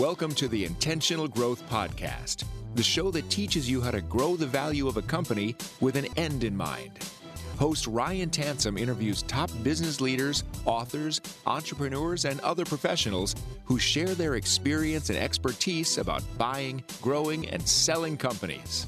Welcome to the Intentional Growth Podcast, the show that teaches you how to grow the value of a company with an end in mind. Host Ryan Tansom interviews top business leaders, authors, entrepreneurs, and other professionals who share their experience and expertise about buying, growing, and selling companies.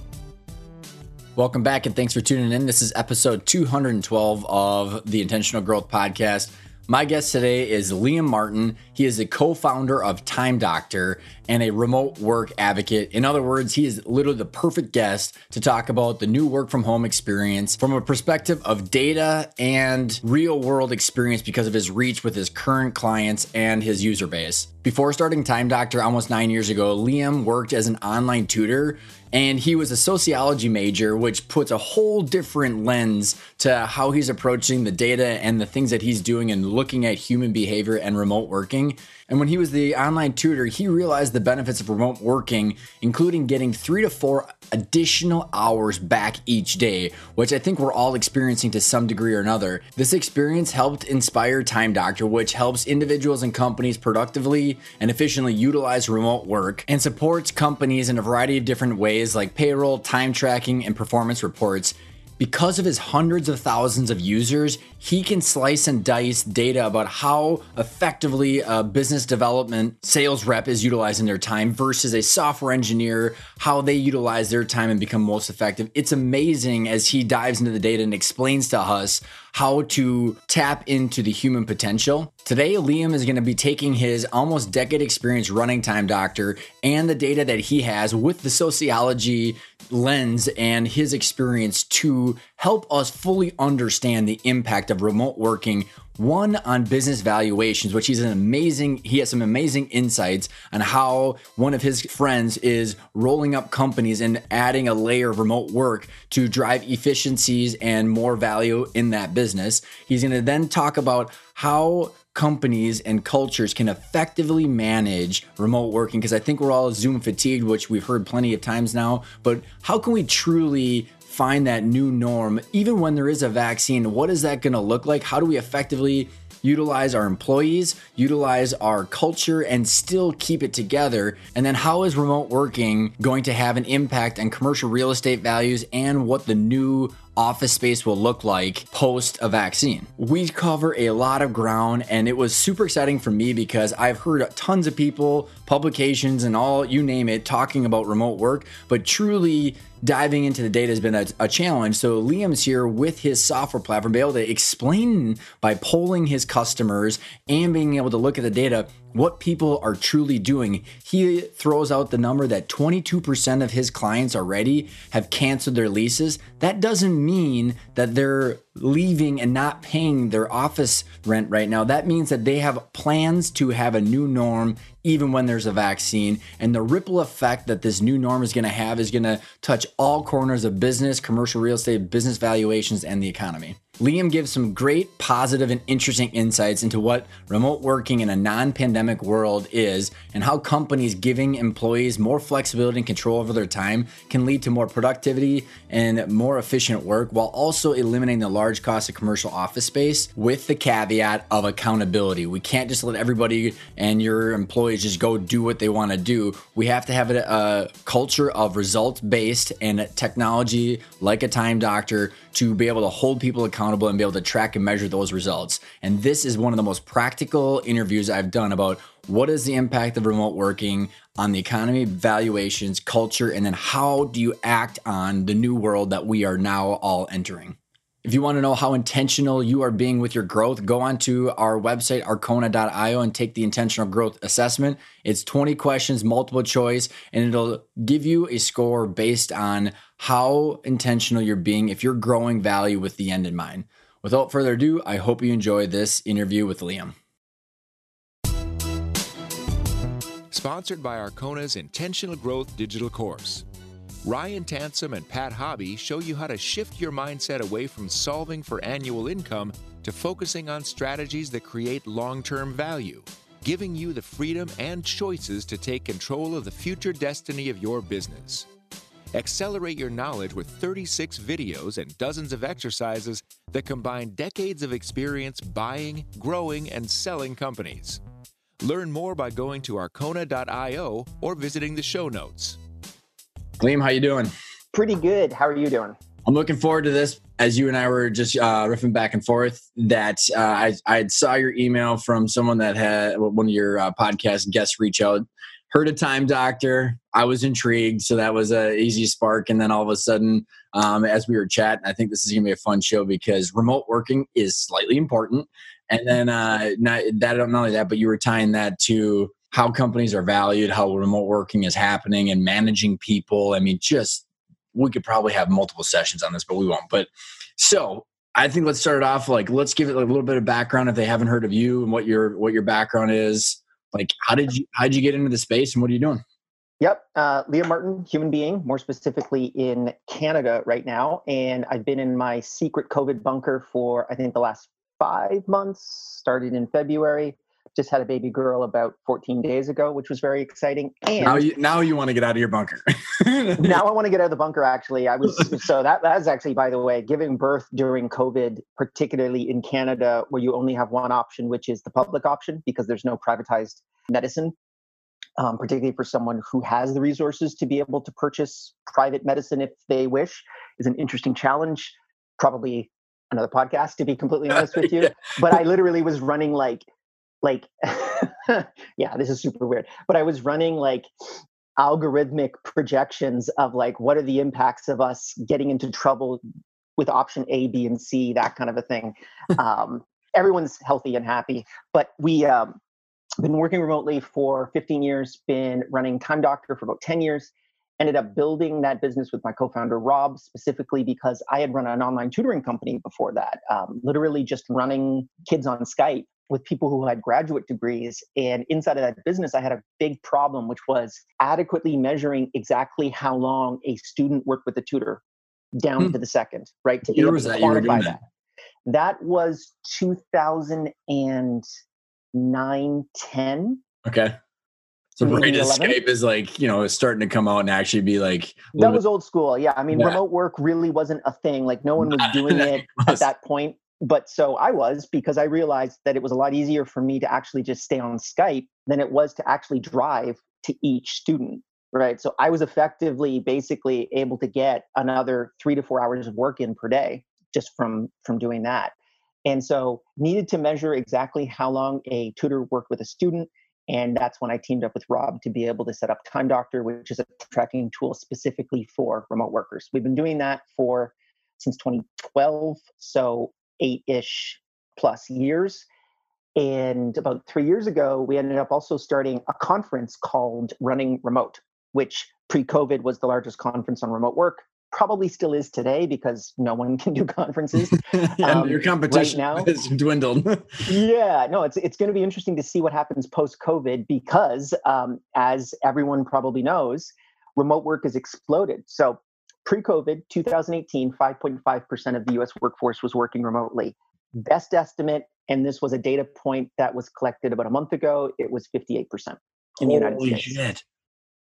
Welcome back and thanks for tuning in. This is episode 212 of the Intentional Growth Podcast. My guest today is Liam Martin. He is a co founder of Time Doctor and a remote work advocate. In other words, he is literally the perfect guest to talk about the new work from home experience from a perspective of data and real world experience because of his reach with his current clients and his user base. Before starting Time Doctor almost nine years ago, Liam worked as an online tutor and he was a sociology major, which puts a whole different lens to how he's approaching the data and the things that he's doing and looking at human behavior and remote working. And when he was the online tutor, he realized the benefits of remote working, including getting three to four additional hours back each day, which I think we're all experiencing to some degree or another. This experience helped inspire Time Doctor, which helps individuals and companies productively and efficiently utilize remote work and supports companies in a variety of different ways like payroll, time tracking, and performance reports. Because of his hundreds of thousands of users, he can slice and dice data about how effectively a business development sales rep is utilizing their time versus a software engineer, how they utilize their time and become most effective. It's amazing as he dives into the data and explains to us how to tap into the human potential. Today, Liam is going to be taking his almost decade experience running Time Doctor and the data that he has with the sociology lens and his experience to help us fully understand the impact of remote working one on business valuations, which he's an amazing, he has some amazing insights on how one of his friends is rolling up companies and adding a layer of remote work to drive efficiencies and more value in that business. He's going to then talk about how companies and cultures can effectively manage remote working because I think we're all Zoom fatigued, which we've heard plenty of times now. But how can we truly find that new norm, even when there is a vaccine? What is that going to look like? How do we effectively utilize our employees, utilize our culture, and still keep it together? And then, how is remote working going to have an impact on commercial real estate values and what the new office space will look like post a vaccine. We cover a lot of ground and it was super exciting for me because I've heard tons of people, publications, and all you name it talking about remote work, but truly diving into the data has been a, a, challenge. So Liam's here with his software platform, be able to explain by polling his customers and being able to look at the data what people are truly doing. He throws out the number that 22% of his clients already have canceled their leases. That doesn't mean that they're leaving and not paying their office rent right now. That means that they have plans to have a new norm even when there's a vaccine. And the ripple effect that this new norm is going to have is going to touch all corners of business, commercial real estate, business valuations, and the economy. Liam gives some great positive and interesting insights into what remote working in a non pandemic world is and how companies giving employees more flexibility and control over their time can lead to more productivity and more efficient work while also eliminating the large cost of commercial office space with the caveat of accountability. We can't just let everybody and your employees just go do what they want to do. We have to have a, culture of results based and technology like a time doctor to be able to hold people accountable and be able to track and measure those results. And this is one of the most practical interviews I've done about what is the impact of remote working on the economy, valuations, culture, and then how do you act on the new world that we are now all entering? If you want to know how intentional you are being with your growth, go onto our website, arkona.io, and take the intentional growth assessment. It's 20 questions, multiple choice, and it'll give you a score based on how intentional you're being if you're growing value with the end in mind. Without further ado, I hope you enjoy this interview with Liam. Sponsored by Arkona's Intentional Growth Digital Course. Ryan Tansom and Pat Hobby show you how to shift your mindset away from solving for annual income to focusing on strategies that create long term value, giving you the freedom and choices to take control of the future destiny of your business. Accelerate your knowledge with 36 videos and dozens of exercises that combine decades of experience buying, growing, and selling companies. Learn more by going to arkona.io or visiting the show notes. Liam, how you doing? Pretty good. How are you doing? I'm looking forward to this. As you and I were just uh, riffing back and forth, that uh, I, I saw your email from someone that had one of your uh, podcast guests reach out. Heard a time doctor. I was intrigued, so that was a easy spark. And then all of a sudden, um, as we were chatting, I think this is going to be a fun show because remote working is slightly important. And then uh, not that not only that, but you were tying that to how companies are valued, how remote working is happening, and managing people. I mean, just we could probably have multiple sessions on this, but we won't. But so I think let's start it off. Like, let's give it a little bit of background if they haven't heard of you and what your what your background is. Like, how did you how did you get into the space and what are you doing? Yep, uh, Liam Martin, human being, more specifically in Canada right now, and I've been in my secret COVID bunker for I think the last five months. Started in February just had a baby girl about 14 days ago, which was very exciting. And now you now you want to get out of your bunker. now I want to get out of the bunker. Actually, I was so that that is actually, by the way, giving birth during COVID, particularly in Canada, where you only have one option, which is the public option, because there's no privatized medicine. Um, particularly for someone who has the resources to be able to purchase private medicine if they wish, is an interesting challenge. Probably another podcast, to be completely honest with you. yeah. But I literally was running like like yeah this is super weird but i was running like algorithmic projections of like what are the impacts of us getting into trouble with option a b and c that kind of a thing. Um, everyone's healthy and happy but we um, been working remotely for 15 years been running time doctor for about 10 years ended up building that business with my co-founder rob specifically because i had run an online tutoring company before that um, literally just running kids on skype with people who had graduate degrees. And inside of that business, I had a big problem, which was adequately measuring exactly how long a student worked with a tutor down hmm. to the second, right? To be able to quantify that. That was 2009, 10. Okay. So Brain Escape is like, you know, it's starting to come out and actually be like That was old school. Yeah. I mean, yeah. remote work really wasn't a thing. Like no one was doing it at that point but so I was because I realized that it was a lot easier for me to actually just stay on Skype than it was to actually drive to each student. Right. So I was effectively basically able to get another three to four hours of work in per day just from from doing that. And so needed to measure exactly how long a tutor worked with a student. And that's when I teamed up with Rob to be able to set up Time Doctor, which is a tracking tool specifically for remote workers. We've been doing that for since 2012. So eight ish plus years. And about three years ago, we ended up also starting a conference called Running Remote, which pre COVID was the largest conference on remote work. Probably still is today because no one can do conferences. yeah, um, your competition right now has dwindled. yeah, no, it's it's going to be interesting to see what happens post COVID because, um, as everyone probably knows, remote work has exploded. So Pre-COVID, 2018, 5.5% of the US workforce was working remotely. Best estimate, and this was a data point that was collected about a month ago, it was 58% in the United States. Shit.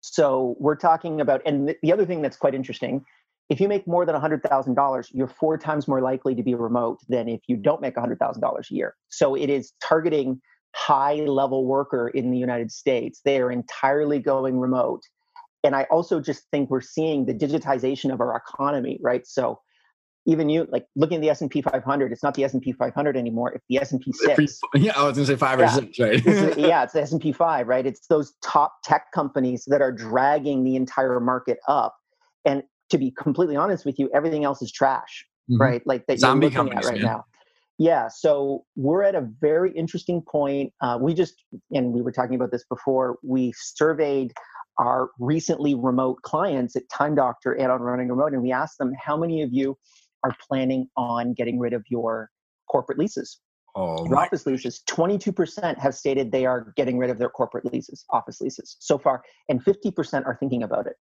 So we're talking about, and the other thing that's quite interesting, if you make more than $100,000, you're four times more likely to be remote than if you don't make $100,000 a year. So it is targeting high level worker in the United States. They are entirely going remote and i also just think we're seeing the digitization of our economy right? So even you like looking at the S&P 500 it's not the S&P 500 anymore it's the S&P 6 yeah I was going to say 5 yeah. or 6 right it's, yeah it's the S&P 5 right? It's those top tech companies that are dragging the entire market up. And to be completely honest with you everything else is trash mm-hmm. right? Like that Zombie you're looking at right now. Yeah so we're at a very interesting point. Uh, we just and we were talking about this before we surveyed our recently remote clients at Time Doctor and on Running Remote, and we asked them how many of you are planning on getting rid of your corporate leases. Oh, your office leases. 22% have stated they are getting rid of their corporate leases, office leases so far, and 50% are thinking about it.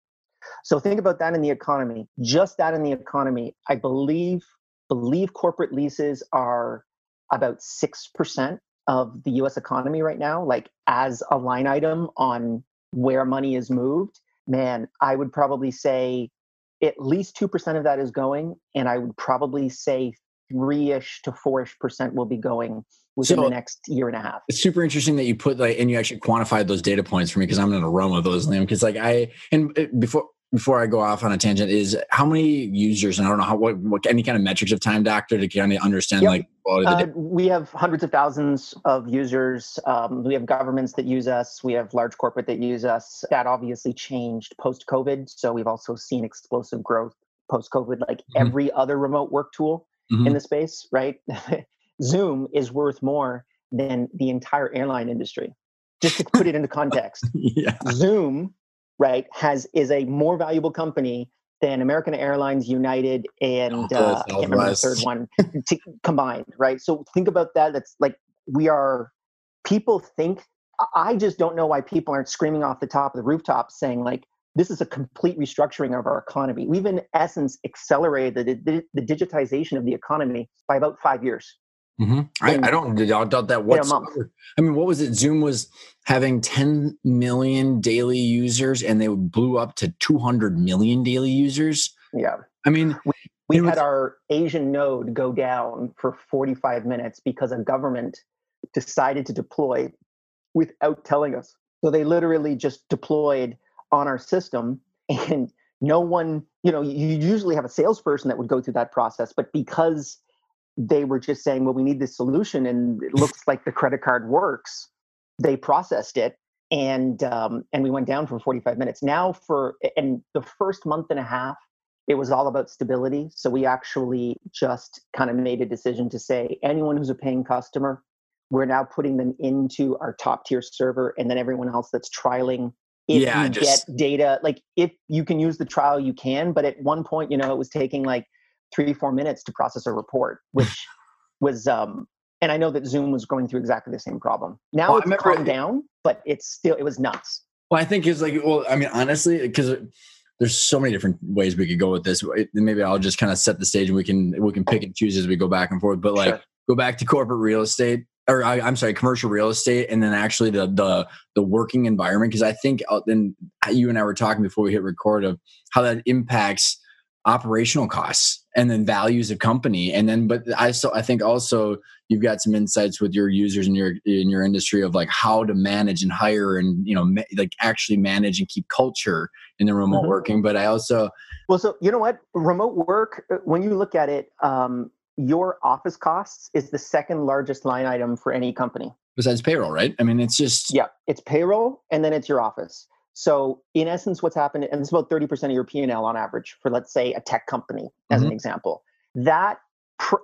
So think about that in the economy. Just that in the economy, I believe believe corporate leases are about 6% of the US economy right now, like as a line item on where money is moved, man, I would probably say at least 2% of that is going. And I would probably say three ish to four ish percent will be going within so, the next year and a half. It's super interesting that you put like and you actually quantified those data points for me because I'm in a realm of those, Liam. Because like I and uh, before before I go off on a tangent is how many users and I don't know how what, what any kind of metrics of Time Doctor to kind of understand yep. like uh, we have hundreds of thousands of users. Um, we have governments that use us. We have large corporate that use us. That obviously changed post COVID. So we've also seen explosive growth post COVID, like mm-hmm. every other remote work tool mm-hmm. in the space. Right, Zoom is worth more than the entire airline industry. Just to put it into context, yeah. Zoom right, has is a more valuable company than American Airlines, United, and oh, uh, I can't remember the third one to, combined, right? So think about that. That's like we are. People think. I just don't know why people aren't screaming off the top of the rooftops saying like this is a complete restructuring of our economy. We've in essence accelerated the, the, the digitization of the economy by about five years. Mm-hmm. I, I, don't doubt that whatsoever. I mean, what was it? Zoom was having 10 million daily users and they blew up to 200 million daily users. Yeah. I mean, we, we had was, our Asian node go down for 45 minutes because a government decided to deploy without telling us. So they literally just deployed on our system and no one, you know, you usually have a salesperson that would go through that process, but because they were just saying, well, we need this solution and it looks like the credit card works. They processed it and um, and we went down for 45 minutes. Now for and the first month and a half, it was all about stability. So we actually just kind of made a decision to say anyone who's a paying customer, we're now putting them into our top tier server, and then everyone else that's trialing. If yeah, you just... get data, like if you can use the trial, you can. But at one point, you know, it was taking like three four minutes to process a report which was um and i know that zoom was going through exactly the same problem now well, it's calmed down but it's still it was nuts well i think it's like well i mean honestly because there's so many different ways we could go with this maybe i'll just kind of set the stage and we can we can pick and choose as we go back and forth but like sure. go back to corporate real estate or I, am sorry, commercial real estate, and then actually the the the working environment. Because I think then uh, you and I were talking before we hit record of how that impacts operational costs and then values of company. And then but i so i think also you've got some insights with your users in your in your industry of like how to manage and hire and you know ma- like actually manage and keep culture in the remote mm-hmm. working. But i also well so you know what? Remote work uh, when you look at it um your office costs is the second largest line item for any company. Besides payroll right? I mean it's just yeah it's payroll and then it's your office so in essence, what's happened, and it's about 30% of your P&L on average for let's say a tech company, as mm-hmm. an example. That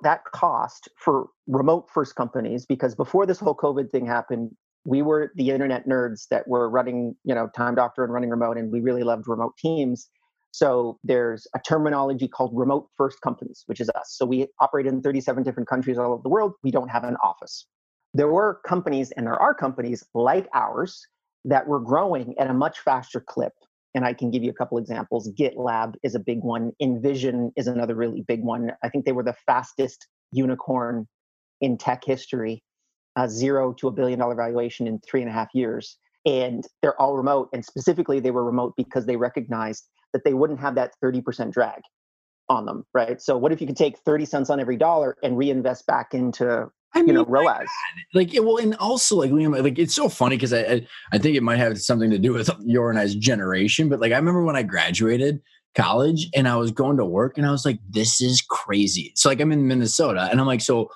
that cost for remote first companies, because before this whole COVID thing happened, we were the internet nerds that were running, you know, Time Doctor and running remote, and we really loved remote teams. So there's a terminology called remote first companies, which is us. So we operate in 37 different countries all over the world. We don't have an office. There were companies, and there are companies like ours that were growing at a much faster clip. And I can give you a couple examples. GitLab is a big one. InVision is another really big one. I think they were the fastest unicorn in tech history, zero to a billion dollar valuation in three and a half years. And they're all remote. And specifically, they were remote because they recognized that they wouldn't have that 30% drag on them, right? So, what if you could take 30 cents on every dollar and reinvest back into I mean, you know, ROAS. Like, it, well, and also like Liam, like it's so funny because I, I, I think it might have something to do with your and I's generation. But like, I remember when I graduated college and I was going to work and I was like, this is crazy. So like, I'm in Minnesota and I'm like, so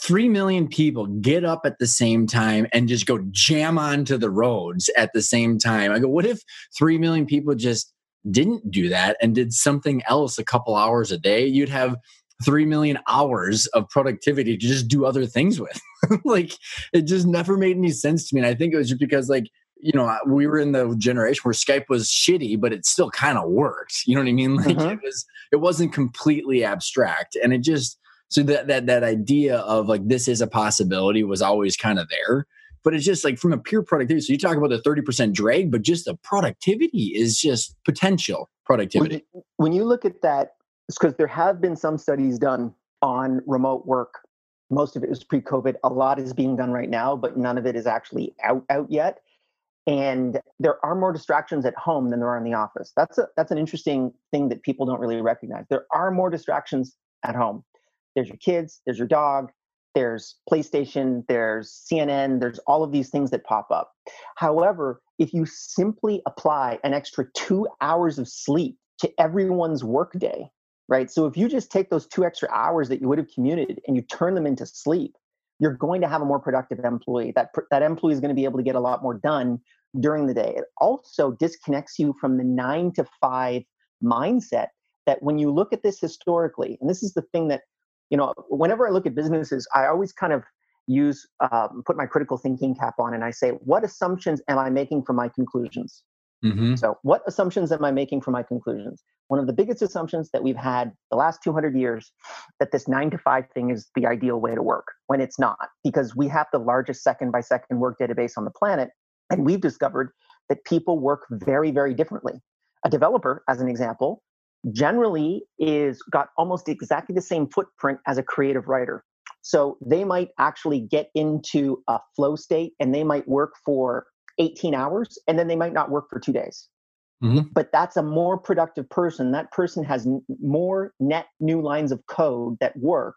three million people get up at the same time and just go jam onto the roads at the same time. I go, what if three million people just didn't do that and did something else a couple hours a day? You'd have 3 million hours of productivity to just do other things with. like it just never made any sense to me. And I think it was just because like, you know, we were in the generation where Skype was shitty, but it still kind of worked. You know what I mean? Like mm-hmm. it was, it wasn't completely abstract. And it just, so that, that, that idea of like, this is a possibility was always kind of there but it's just like from a pure productivity. So you talk about the 30% drag, but just the productivity is just potential productivity. When, when you look at that because there have been some studies done on remote work. Most of it was pre-COVID. A lot is being done right now, but none of it is actually out out yet. And there are more distractions at home than there are in the office. That's a that's an interesting thing that people don't really recognize. There are more distractions at home. There's your kids, there's your dog, there's PlayStation, there's CNN, there's all of these things that pop up. However, if you simply apply an extra two hours of sleep to everyone's workday, right? So if you just take those two extra hours that you would have commuted and you turn them into sleep, you're going to have a more productive employee. That that employee is going to be able to get a lot more done during the day. It also disconnects you from the nine to five mindset that when you look at this historically, and this is the thing that, you know, whenever I look at businesses, I always kind of use, um, put my critical thinking cap on and I say, what assumptions am I making for my conclusions? Mm-hmm. So, what assumptions am I making for my conclusions? One of the biggest assumptions that we've had the last 200 years that this nine to five thing is the ideal way to work when it's not, because we have the largest second by second work database on the planet. And we've discovered that people work very, very differently. A developer, as an example, generally is got almost exactly the same footprint as a creative writer. So they might actually get into a flow state and they might work for 18 hours and then they might not work for two days. Mm-hmm. But that's a more productive person. That person has n- more net new lines of code that work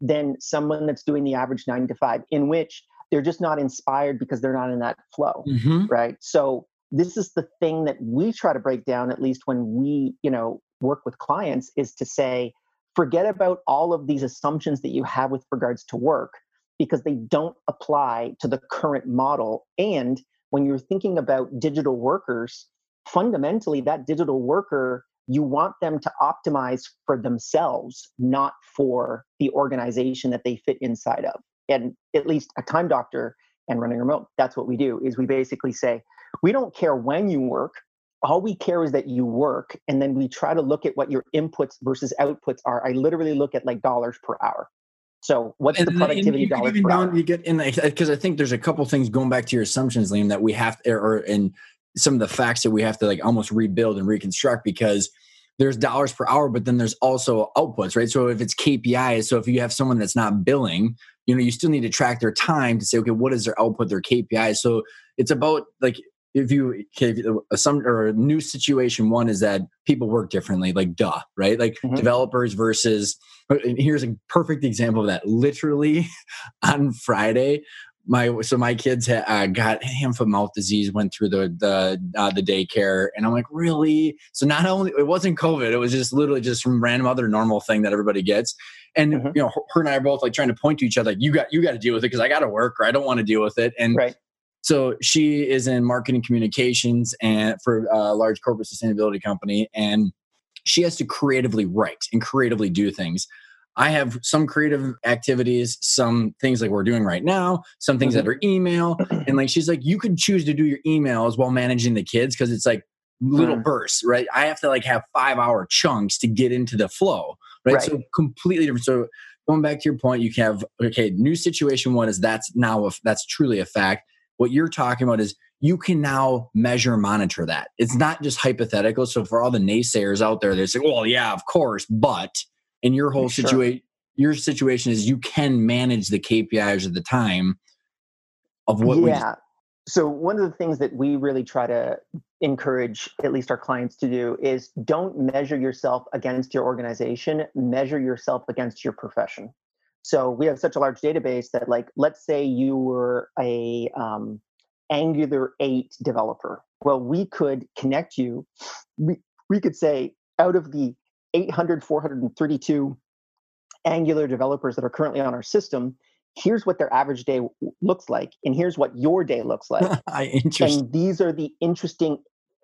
than someone that's doing the average nine to five, in which they're just not inspired because they're not in that flow. Mm-hmm. Right. So this is the thing that we try to break down, at least when we, you know, work with clients, is to say, forget about all of these assumptions that you have with regards to work because they don't apply to the current model. And when you're thinking about digital workers, fundamentally, that digital worker, you want them to optimize for themselves, not for the organization that they fit inside of. And at least a time doctor and running remote, that's what we do is we basically say, we don't care when you work. All we care is that you work. And then we try to look at what your inputs versus outputs are. I literally look at like dollars per hour. So what's and, the productivity and dollars per hour? You get in because I think there's a couple things going back to your assumptions, Liam, that we have to, or in some of the facts that we have to like almost rebuild and reconstruct because there's dollars per hour, but then there's also outputs, right? So if it's KPIs, so if you have someone that's not billing, you know, you still need to track their time to say, okay, what is their output, their KPIs? So it's about like if you if some or a new situation one is that people work differently like duh right like mm-hmm. developers versus and here's a perfect example of that literally on friday my so my kids had, uh, got hand foot mouth disease went through the the uh, the daycare and i'm like really so not only it wasn't covid it was just literally just some random other normal thing that everybody gets and mm-hmm. you know her and i are both like trying to point to each other like you got you got to deal with it because i got to work or i don't want to deal with it and right. So she is in marketing communications and for a large corporate sustainability company, and she has to creatively write and creatively do things. I have some creative activities, some things like we're doing right now, some things mm-hmm. that are email. And like she's like, you could choose to do your emails while managing the kids because it's like little mm. bursts, right? I have to like have five hour chunks to get into the flow, right? right? So completely different. So going back to your point, you can have okay, new situation one is that's now a, that's truly a fact. What you're talking about is you can now measure monitor that. It's not just hypothetical. So for all the naysayers out there, they say, well, yeah, of course, but in your whole sure. situation, your situation is you can manage the KPIs at the time of what we. yeah. so one of the things that we really try to encourage at least our clients to do is don't measure yourself against your organization, measure yourself against your profession. So we have such a large database that, like, let's say you were a um, Angular 8 developer. Well, we could connect you. We, we could say out of the 800, 432 Angular developers that are currently on our system, here's what their average day looks like, and here's what your day looks like. and these are the interesting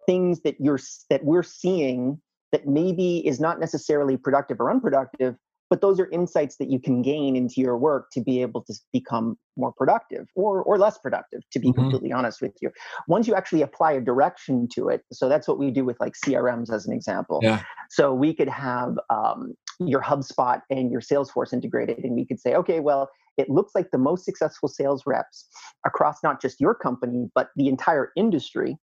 things that you're that we're seeing that maybe is not necessarily productive or unproductive, but those are insights that you can gain into your work to be able to become more productive or or less productive to be mm-hmm. completely honest with you once you actually apply a direction to it so that's what we do with like crms as an example yeah. so we could have um, your hubspot and your salesforce integrated and we could say okay well it looks like the most successful sales reps across not just your company but the entire industry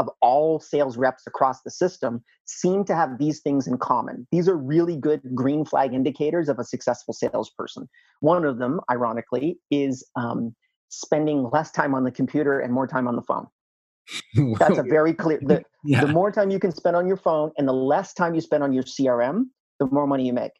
of all sales reps across the system seem to have these things in common. These are really good green flag indicators of a successful salesperson. One of them, ironically, is um, spending less time on the computer and more time on the phone. That's a very clear. The, yeah. the more time you can spend on your phone and the less time you spend on your CRM, the more money you make.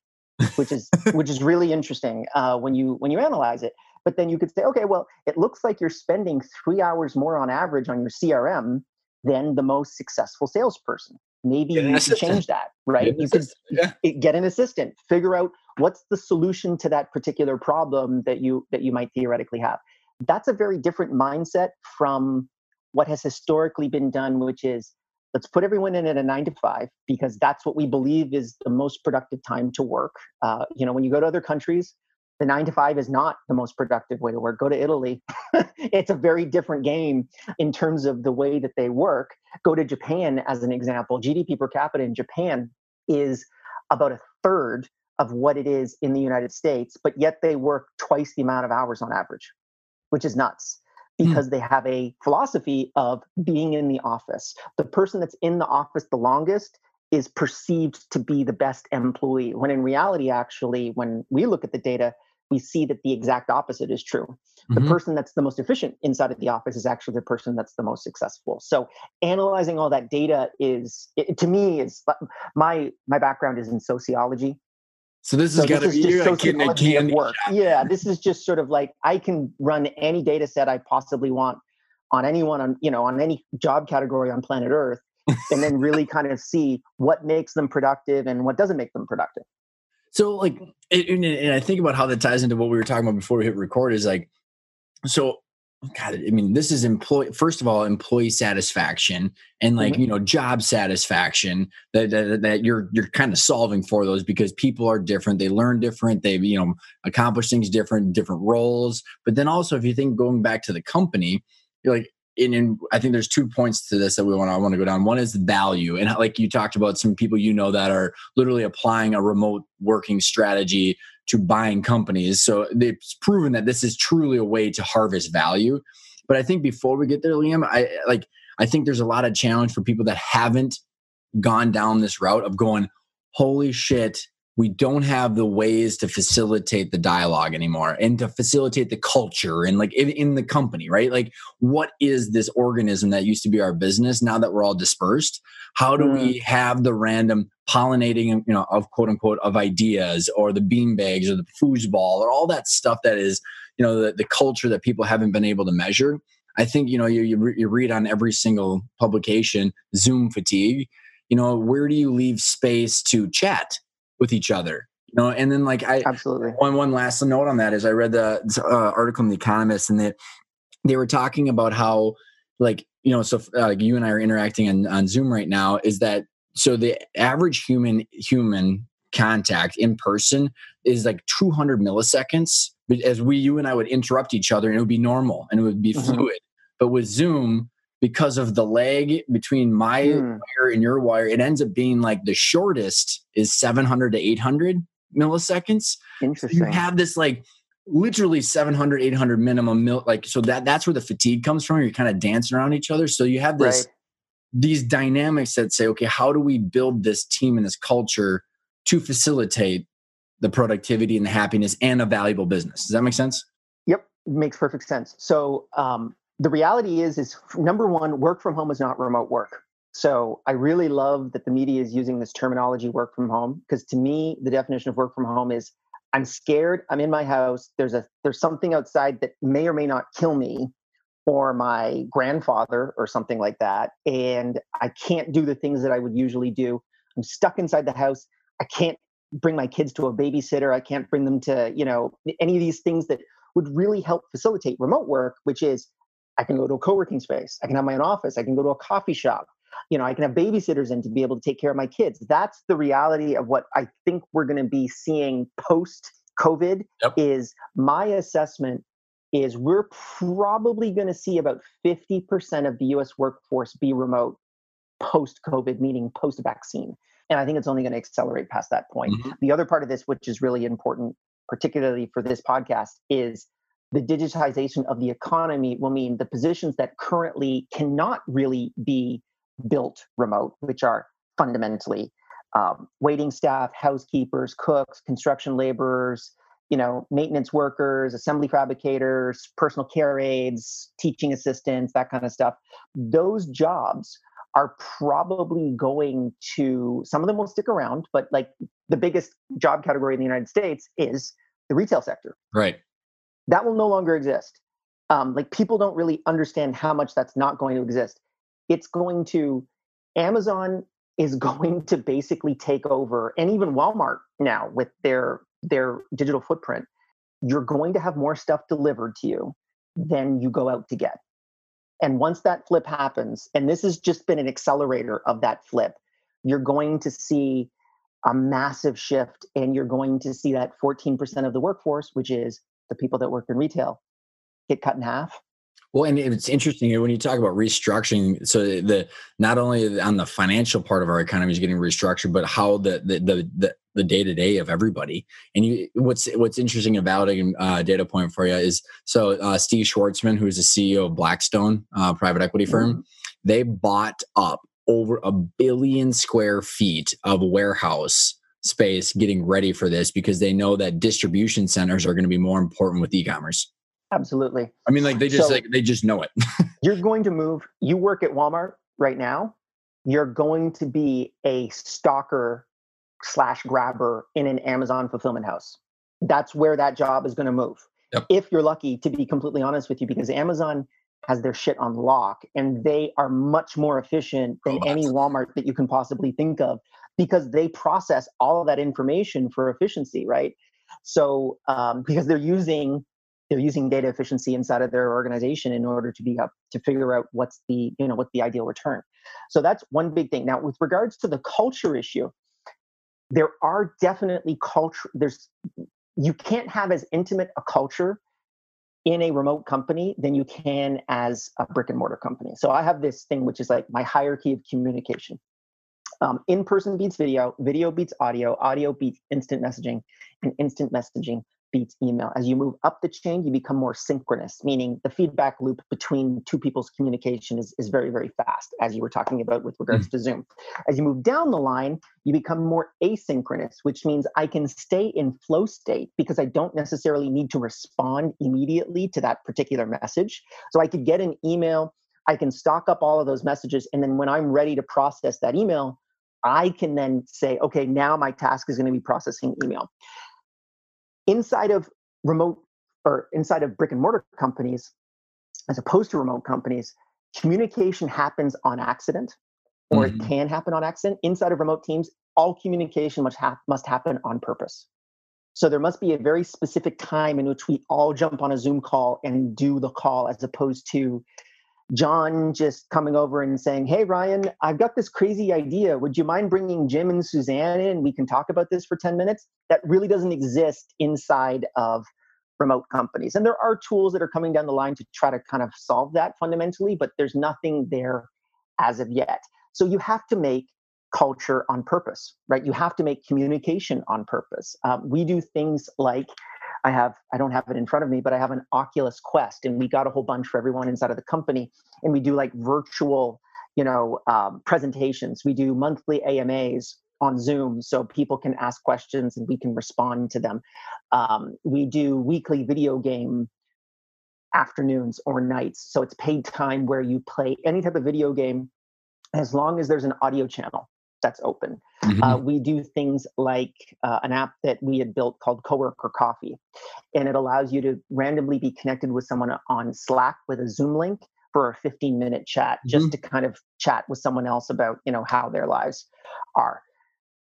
which is which is really interesting uh, when you when you analyze it. But then you could say, okay, well, it looks like you're spending three hours more on average on your CRM than the most successful salesperson. Maybe you to change that, right? You could yeah. get an assistant, figure out what's the solution to that particular problem that you that you might theoretically have. That's a very different mindset from what has historically been done, which is let's put everyone in at a nine to five because that's what we believe is the most productive time to work. Uh, you know, when you go to other countries, the nine to five is not the most productive way to work. Go to Italy. it's a very different game in terms of the way that they work. Go to Japan as an example. GDP per capita in Japan is about a third of what it is in the United States, but yet they work twice the amount of hours on average, which is nuts hmm. because mm. they have a philosophy of being in the office. The person that's in the office the longest is perceived to be the best employee, when in reality, actually, when we look at the data, we see that the exact opposite is true. Mm-hmm. The person that's the most efficient inside of the office is actually the person that's the most successful. So analyzing all that data is, it, to me, is my my background is in sociology. So this is so got to be just sociology work. Yeah, this is just sort of like I can run any data set I possibly want on anyone on you know on any job category on planet Earth, and then really kind of see what makes them productive and what doesn't make them productive. So like, and, and I think about how that ties into what we were talking about before we hit record is like, so God, I mean, this is employee. First of all, employee satisfaction and like mm-hmm. you know job satisfaction that, that, that you're you're kind of solving for those because people are different. They learn different. They you know accomplish things different, different roles. But then also, if you think going back to the company, you're like and, and I think there's two points to this that we want to I want to go down. One is value, and like you talked about, some people you know that are literally applying a remote working strategy to buying companies. So it's proven that this is truly a way to harvest value. But I think before we get there, Liam, I like I think there's a lot of challenge for people that haven't gone down this route of going, holy shit, we don't have the ways to facilitate the dialogue anymore and to facilitate the culture and like in, in, the company right? Like what is this organism that used to be our business now that we're all dispersed? How do mm. we have the random pollinating you know of quote unquote of ideas or the bean bags or the foosball or all that stuff that is you know the, the culture that people haven't been able to measure? I think you know you, you, re- you read on every single publication zoom fatigue you know where do you leave space to chat with each other you know and then like i absolutely one one last note on that is i read the uh, article in the economist and they they were talking about how like you know so uh, you and i are interacting on, on zoom right now is that so the average human human contact in person is like 200 milliseconds as we you and i would interrupt each other and it would be normal and it would be mm-hmm. fluid but with zoom because of the lag between my mm. wire and your wire, it ends up being like the shortest is 700 to 800 milliseconds. Interesting. You have this like literally 700, 800 minimum mil, like, so that that's where the fatigue comes from. You're kind of dancing around each other. So you have this, right. these dynamics that say, okay, how do we build this team and this culture to facilitate the productivity and the happiness and a valuable business? Does that make sense? Yep. Makes perfect sense. So, um, the reality is is number one work from home is not remote work. So i really love that the media is using this terminology work from home because to me the definition of work from home is i'm scared i'm in my house there's a there's something outside that may or may not kill me or my grandfather or something like that and i can't do the things that i would usually do. I'm stuck inside the house i can't bring my kids to a babysitter i can't bring them to you know any of these things that would really help facilitate remote work which is I can go to a co-working space. I can have my own office. I can go to a coffee shop. You know, I can have babysitters in to be able to take care of my kids. That's the reality of what I think we're going to be seeing post COVID yep. is my assessment is we're probably going to see about 50% of the US workforce be remote post COVID, meaning post vaccine. And I think it's only going to accelerate past that point. Mm-hmm. The other part of this, which is really important, particularly for this podcast, is the digitization of the economy will mean the positions that currently cannot really be built remote, which are fundamentally um, waiting staff, housekeepers, cooks, construction laborers, you know, maintenance workers, assembly fabricators, personal care aides, teaching assistants, that kind of stuff. Those jobs are probably going to some of them will stick around but like the biggest job category in the united states is the retail sector right that will no longer exist. Um, like people don't really understand how much that's not going to exist. It's going to amazon is going to basically take over and even walmart now with their their digital footprint you're going to have more stuff delivered to you than you go out to get. And once that flip happens, and this has just been an accelerator of that flip, you're going to see a massive shift and you're going to see that 14% of the workforce, which is the people that work in retail, get cut in half. Well, and it's interesting when you talk about restructuring. So the not only on the financial part of our economy is getting restructured, but how the the the, the day to day of everybody. And you, what's what's interesting about a uh, data point for you is so uh, Steve Schwarzman, who is the CEO of Blackstone, uh, private equity firm, mm-hmm. they bought up over a billion square feet of warehouse space getting ready for this because they know that distribution centers are going to be more important with e-commerce. Absolutely. I mean, like they just so, like they just know it. you're going to move. You work at Walmart right now. You're going to be a stalker slash grabber in an Amazon fulfillment house. That's where that job is going to move. Yep. If you're lucky, to be completely honest with you, because Amazon has their shit on lock and they are much more efficient than oh, any Walmart that you can possibly think of because they process all of that information for efficiency, right? So um, because they're using they're using data efficiency inside of their organization in order to be up to figure out what's the you know what the ideal return. So that's one big thing. Now with regards to the culture issue, there are definitely culture there's you can't have as intimate a culture in a remote company than you can as a brick and mortar company so i have this thing which is like my hierarchy of communication um, in person beats video video beats audio audio beats instant messaging and instant messaging beats email. As you move up the chain, you become more synchronous, meaning the feedback loop between two people's communication is, is very, very fast, as you were talking about with regards mm. to Zoom. As you move down the line, you become more asynchronous, which means I can stay in flow state because I don't necessarily need to respond immediately to that particular message. So I could get an email, I can stock up all of those messages, and then when I'm ready to process that email, I can then say, okay, now my task is going to be processing email inside of remote or inside of brick and mortar companies, as opposed to remote companies, communication happens on accident or mm-hmm. it can happen on accident. Inside of remote teams, all communication must, ha- must happen on purpose. So there must be a very specific time in which we all jump on a Zoom call and do the call as opposed to John just coming over and saying, Hey, Ryan, I've got this crazy idea. Would you mind bringing Jim and Suzanne in? We can talk about this for 10 minutes. That really doesn't exist inside of remote companies. And there are tools that are coming down the line to try to kind of solve that fundamentally, but there's nothing there as of yet. So you have to make culture on purpose, right? You have to make communication on purpose. Um, we do things like I have, I don't have it in front of me, but I have an Oculus Quest, and we got a whole bunch for everyone inside of the company. And we do like virtual, you know, um, presentations. We do monthly AMAs on Zoom so people can ask questions and we can respond to them. Um, we do weekly video game afternoons or nights. So it's paid time where you play any type of video game as long as there's an audio channel that's open. Mm-hmm. Uh, we do things like uh, an app that we had built called Coworker Coffee, and it allows you to randomly be connected with someone on Slack with a Zoom link for a 15 minute chat, mm-hmm. just to kind of chat with someone else about you know how their lives are.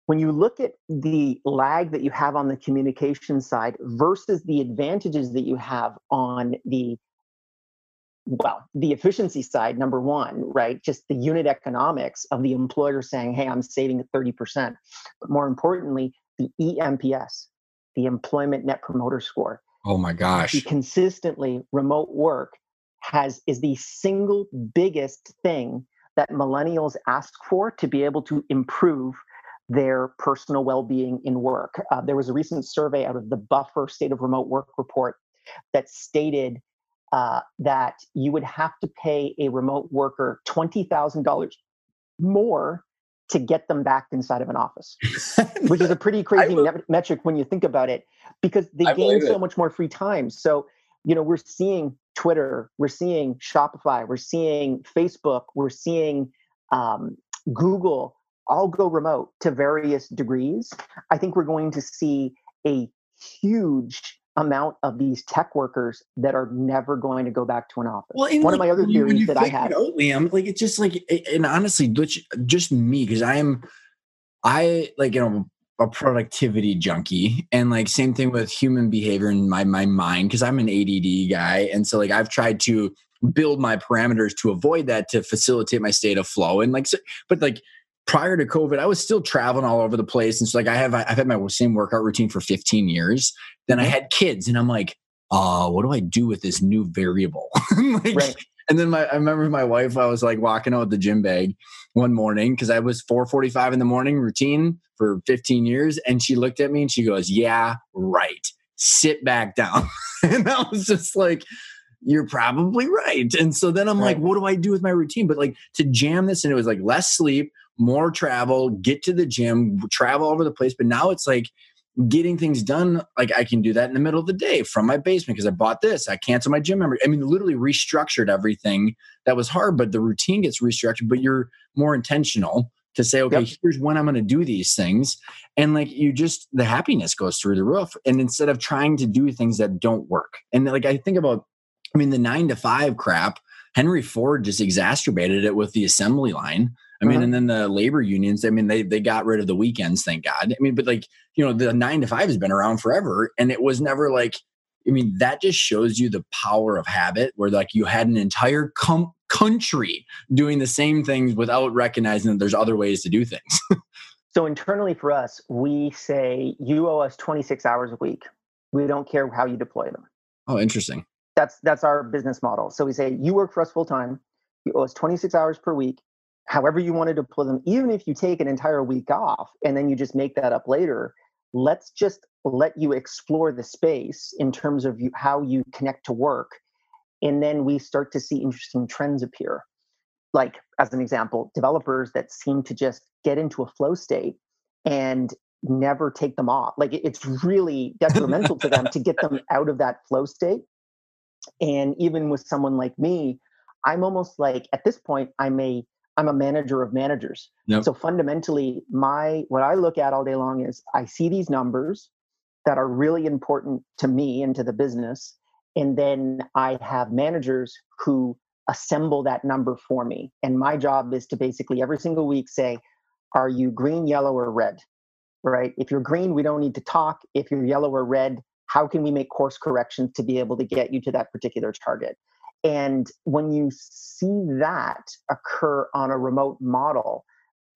When you look at the lag that you have on the communication side versus the advantages that you have on the well, the efficiency side, number one, right? Just the unit economics of the employer saying, hey, I'm saving 30%. But more importantly, the eNPS, the employment net promoter score. Oh my gosh. Consistently remote work has is the single biggest thing that millennials ask for to be able to improve their personal well-being in work. Uh, there was a recent survey out of the Buffer State of Remote Work report that stated uh, that you would have to pay a remote worker $20,000 more to get them back inside of an office, which is a pretty crazy metric when you think about it, because they I gain so it. much more free time. So, you know, we're seeing Twitter, we're seeing Shopify, we're seeing Facebook, we're seeing um, Google all go remote to various degrees, I think we're going to see a huge amount of these tech workers that are never going to go back to an office. Well, one like, of my other theories that I have, out, Liam, like it's just like, and honestly, just me because I am, I like you know a productivity junkie, and like same thing with human behavior in my my mind because I'm an ADD guy, and so like I've tried to build my parameters to avoid that to facilitate my state of flow and like so, but like prior to COVID, I was still traveling all over the place. And so like I have I've had my same workout routine for 15 years. Then I mm-hmm. had kids and I'm like, uh, what do I do with this new variable? like, right. And then my I remember my wife, I was like walking out with the gym bag one morning because I was 445 in the morning routine for 15 years. And she looked at me and she goes, Yeah, right. Sit back down. and I was just like, you're probably right. And so then I'm right. like, what do I do with my routine? But like to jam this, and it was like less sleep, more travel, get to the gym, travel over the place. But now it's like getting things done. Like I can do that in the middle of the day from my basement because I bought this. I canceled my gym member. I mean, literally restructured everything that was hard, but the routine gets restructured, but you're more intentional to say, okay, yep. here's when I'm going to do these things. And like you just, the happiness goes through the roof. And instead of trying to do things that don't work. And like I think about, I mean, the nine to five crap, Henry Ford just exacerbated it with the assembly line. I mean, uh-huh. and then the labor unions, I mean, they they got rid of the weekends, thank God. I mean, but like, you know, the nine to five has been around forever. And it was never like, I mean, that just shows you the power of habit where like you had an entire com- country doing the same things without recognizing that there's other ways to do things. so internally for us, we say you owe us 26 hours a week. We don't care how you deploy them. Oh, interesting. That's that's our business model. So we say you work for us full time. You owe us 26 hours per week however you want to deploy them, even if you take an entire week off and then you just make that up later, let's just let you explore the space in terms of you, how you connect to work. And then we start to see interesting trends appear. Like, as an example, developers that seem to just get into a flow state and never take them off. Like, it's really detrimental to them to get them out of that flow state. And even with someone like me, I'm almost like at this point, I'm a I'm a manager of managers. Yep. So fundamentally, my what I look at all day long is I see these numbers that are really important to me and to the business, and then I have managers who assemble that number for me. And my job is to basically every single week say, "Are you green, yellow, or red?" Right? If you're green, we don't need to talk. If you're yellow or red, how can we make course corrections to be able to get you to that particular target? And when you see that occur on a remote model,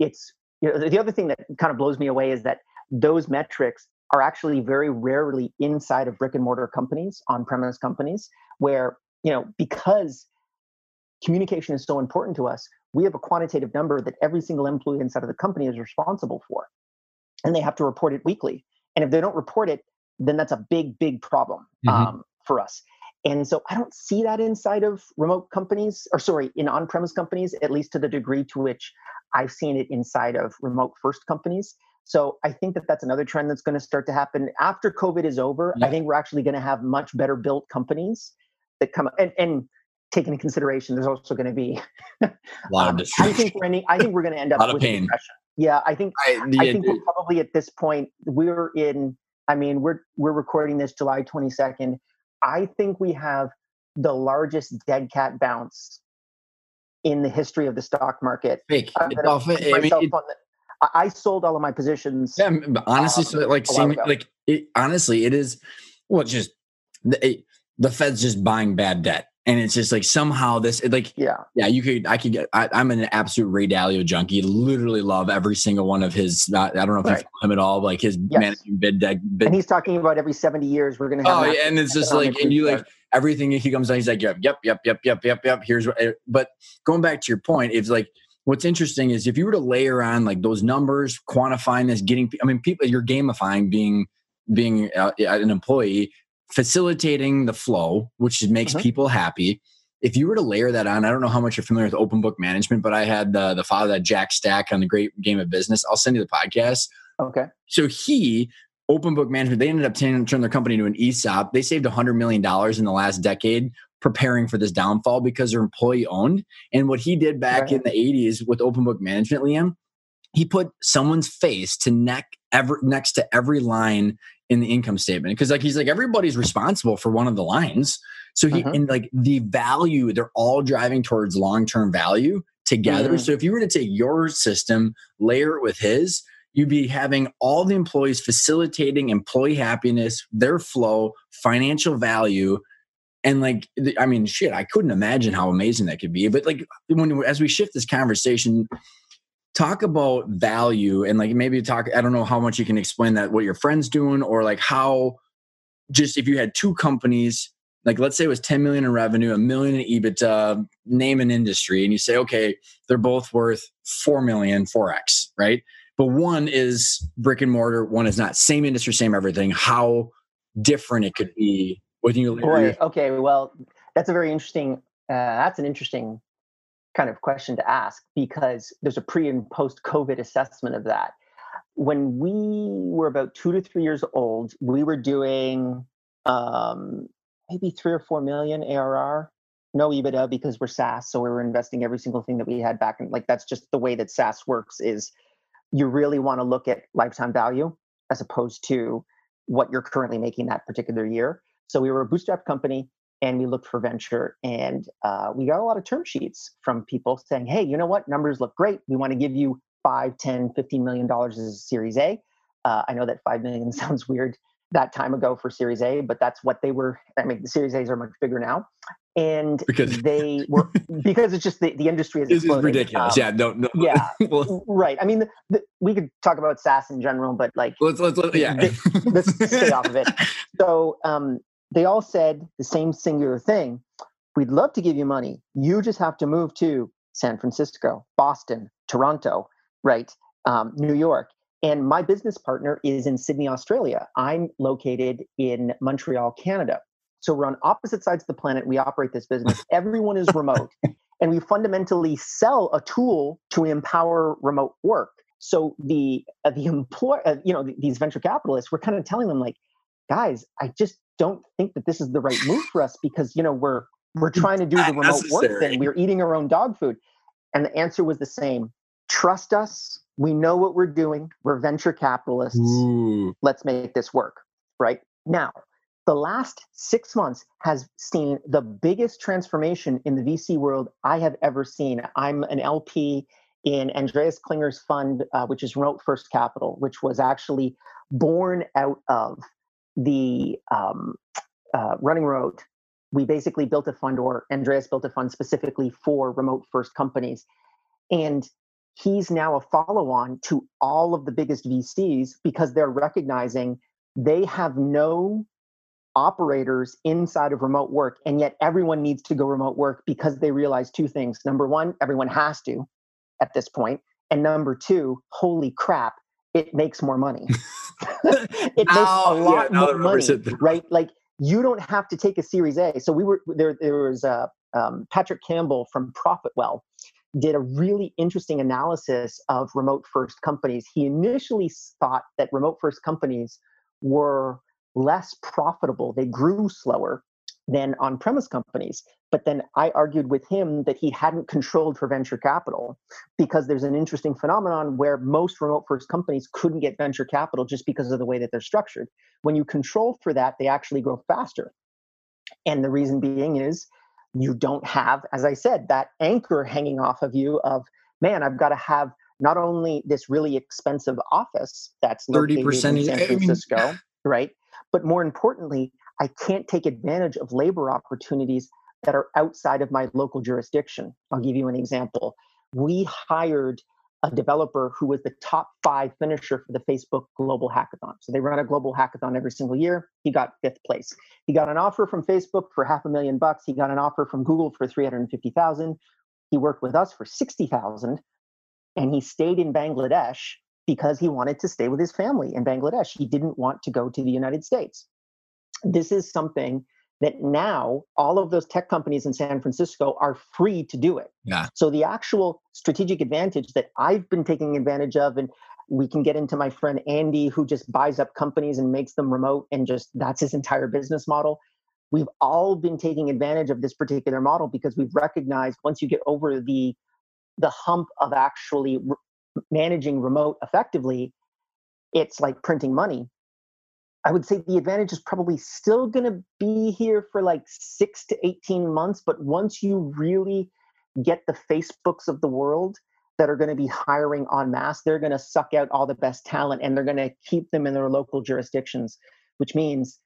it's you know, the other thing that kind of blows me away is that those metrics are actually very rarely inside of brick and mortar companies, on premise companies, where, you know, because communication is so important to us, we have a quantitative number that every single employee inside of the company is responsible for. And they have to report it weekly. And if they don't report it, then that's a big, big problem mm-hmm. um, for us. And so I don't see that inside of remote companies, or sorry, in on premise companies, at least to the degree to which I've seen it inside of remote first companies. So I think that that's another trend that's going to start to happen after COVID is over. Yeah. I think we're actually going to have much better built companies that come and, and take into consideration. There's also going to be a lot um, of I think we're ending, I think we're going to end up with pain. depression. Yeah, I think I, the, I think we're probably at this point we're in. I mean, we're we're recording this July 22nd. I think we have the largest dead cat bounce in the history of the stock market. Fake. I, mean, it, I sold all of my positions. Yeah, honestly, um, so like, like it, honestly, it is well, just the, it, the Fed's just buying bad debt and it's just like somehow this like yeah yeah you could i could get I, am an absolute ray dalio junkie literally love every single one of his i don't know if right. you follow him at all like his yes. managing bid deck bid. and he's talking about every 70 years we're gonna have oh yeah and it's just like and you like everything he comes on he's like yep yep yep yep yep yep yep here's what eh, but going back to your point it's like what's interesting is if you were to layer on like those numbers quantifying this getting i mean people you're gamifying being being uh, an employee facilitating the flow, which makes uh-huh. people happy. If you were to layer that on, I don't know how much you're familiar with open book management, but I had the, the father that Jack Stack on the Great Game of Business. I'll send you the podcast. Okay. So he open book management they ended up turning, their company into an esop they saved $100 million in the last decade preparing for this downfall because they're employee owned. And what he did back right. in the 80s with open book management, Liam, he put someone's face to neck ever next to every line in the income statement because like he's like everybody's responsible for one of the lines so he uh-huh. and like the value they're all driving towards long-term value together mm-hmm. so if you were to take your system layer it with his you'd be having all the employees facilitating employee happiness their flow financial value and like i mean shit i couldn't imagine how amazing that could be but like when as we shift this conversation talk about value and like maybe talk i don't know how much you can explain that what your friends doing or like how just if you had two companies like let's say it was 10 million in revenue a million in ebitda name an industry and you say okay they're both worth 4 million 4x right? But one is brick and mortar one is not. Same industry same everything. How different it could be when you right. okay well that's a very interesting uh, that's an interesting kind of question to ask because there's a pre and post COVID assessment of that. When we were about two to three years old, we were doing um, maybe three or four million ARR, no EBITDA because we're SaaS, so we were investing every single thing that we had back. And like that's just the way that SaaS works. Is you really want to look at lifetime value as opposed to what you're currently making that particular year. So we were a bootstrap company and we looked for venture and uh, we got a lot of term sheets from people saying hey you know what? Numbers look great. We want to give you 5 10 15 million dollars as a series a. Uh, I know that 5 million sounds weird that time ago for series a but that's what they were i mean the series a's are much bigger now and because they were because it's just the, the industry is ridiculous. um, yeah no no yeah well, right. I mean the, the, we could talk about saas in general but like let's let's, let's yeah. let's stay off of it. So um they all said the same singular thing. We'd love to give you money. You just have to move to san francisco boston toronto right um, new york. And my business partner is in sydney australia. I'm located in montreal canada. So we're on opposite sides of the planet. We operate this business. Everyone is remote. And we fundamentally sell a tool to empower remote work. So the uh, the employ uh, you know these venture capitalists we're kind of telling them like guys i just don't think that this is the right move for us because you know we're we're trying to do the remote work thing. We're eating our own dog food. And the answer was the same. Trust us. We know what we're doing. We're venture capitalists. Ooh. Let's make this work. Right now, the last six months has seen the biggest transformation in the VC world I have ever seen. I'm an LP in Andreas Klinger's fund, uh, which is Remote First Capital, which was actually born out of the um, uh, running remote, we basically built a fund, or Andreas built a fund specifically for remote first companies. And he's now a follow on to all of the biggest VCs because they're recognizing they have no operators inside of remote work. And yet everyone needs to go remote work because they realize two things. Number one, everyone has to at this point. And number two, holy crap, it makes more money. it makes a lot yeah, more money, right? Like you don't have to take a Series A. So we were there. There was uh, um, Patrick Campbell from Profitwell did a really interesting analysis of remote first companies. He initially thought that remote first companies were less profitable. They grew slower than on premise companies. But then I argued with him that he hadn't controlled for venture capital because there's an interesting phenomenon where most remote first companies couldn't get venture capital just because of the way that they're structured. When you control for that, they actually grow faster. And the reason being is you don't have, as I said, that anchor hanging off of you of, man, I've got to have not only this really expensive office that's 30% in San Francisco, I mean, right? But more importantly, I can't take advantage of labor opportunities that are outside of my local jurisdiction. I'll give you an example. We hired a developer who was the top five finisher for the Facebook Global Hackathon. So they run a global hackathon every single year. He got fifth place. He got an offer from Facebook for half a million bucks. He got an offer from Google for 350,000. He worked with us for 60,000 and he stayed in Bangladesh because he wanted to stay with his family in Bangladesh. He didn't want to go to the United States. This is something that now all of those tech companies in San Francisco are free to do it. Yeah. So the actual strategic advantage that I've been taking advantage of, and we can get into my friend Andy, who just buys up companies and makes them remote, and just that's his entire business model. we've all been taking advantage of this particular model because we've recognized once you get over the the hump of actually re- managing remote effectively it's like printing money i would say the advantage is probably still going to be here for like 6 to 18 months but once you really get the facebooks of the world that are going to be hiring en masse they're going to suck out all the best talent and they're going to keep them in their local jurisdictions which means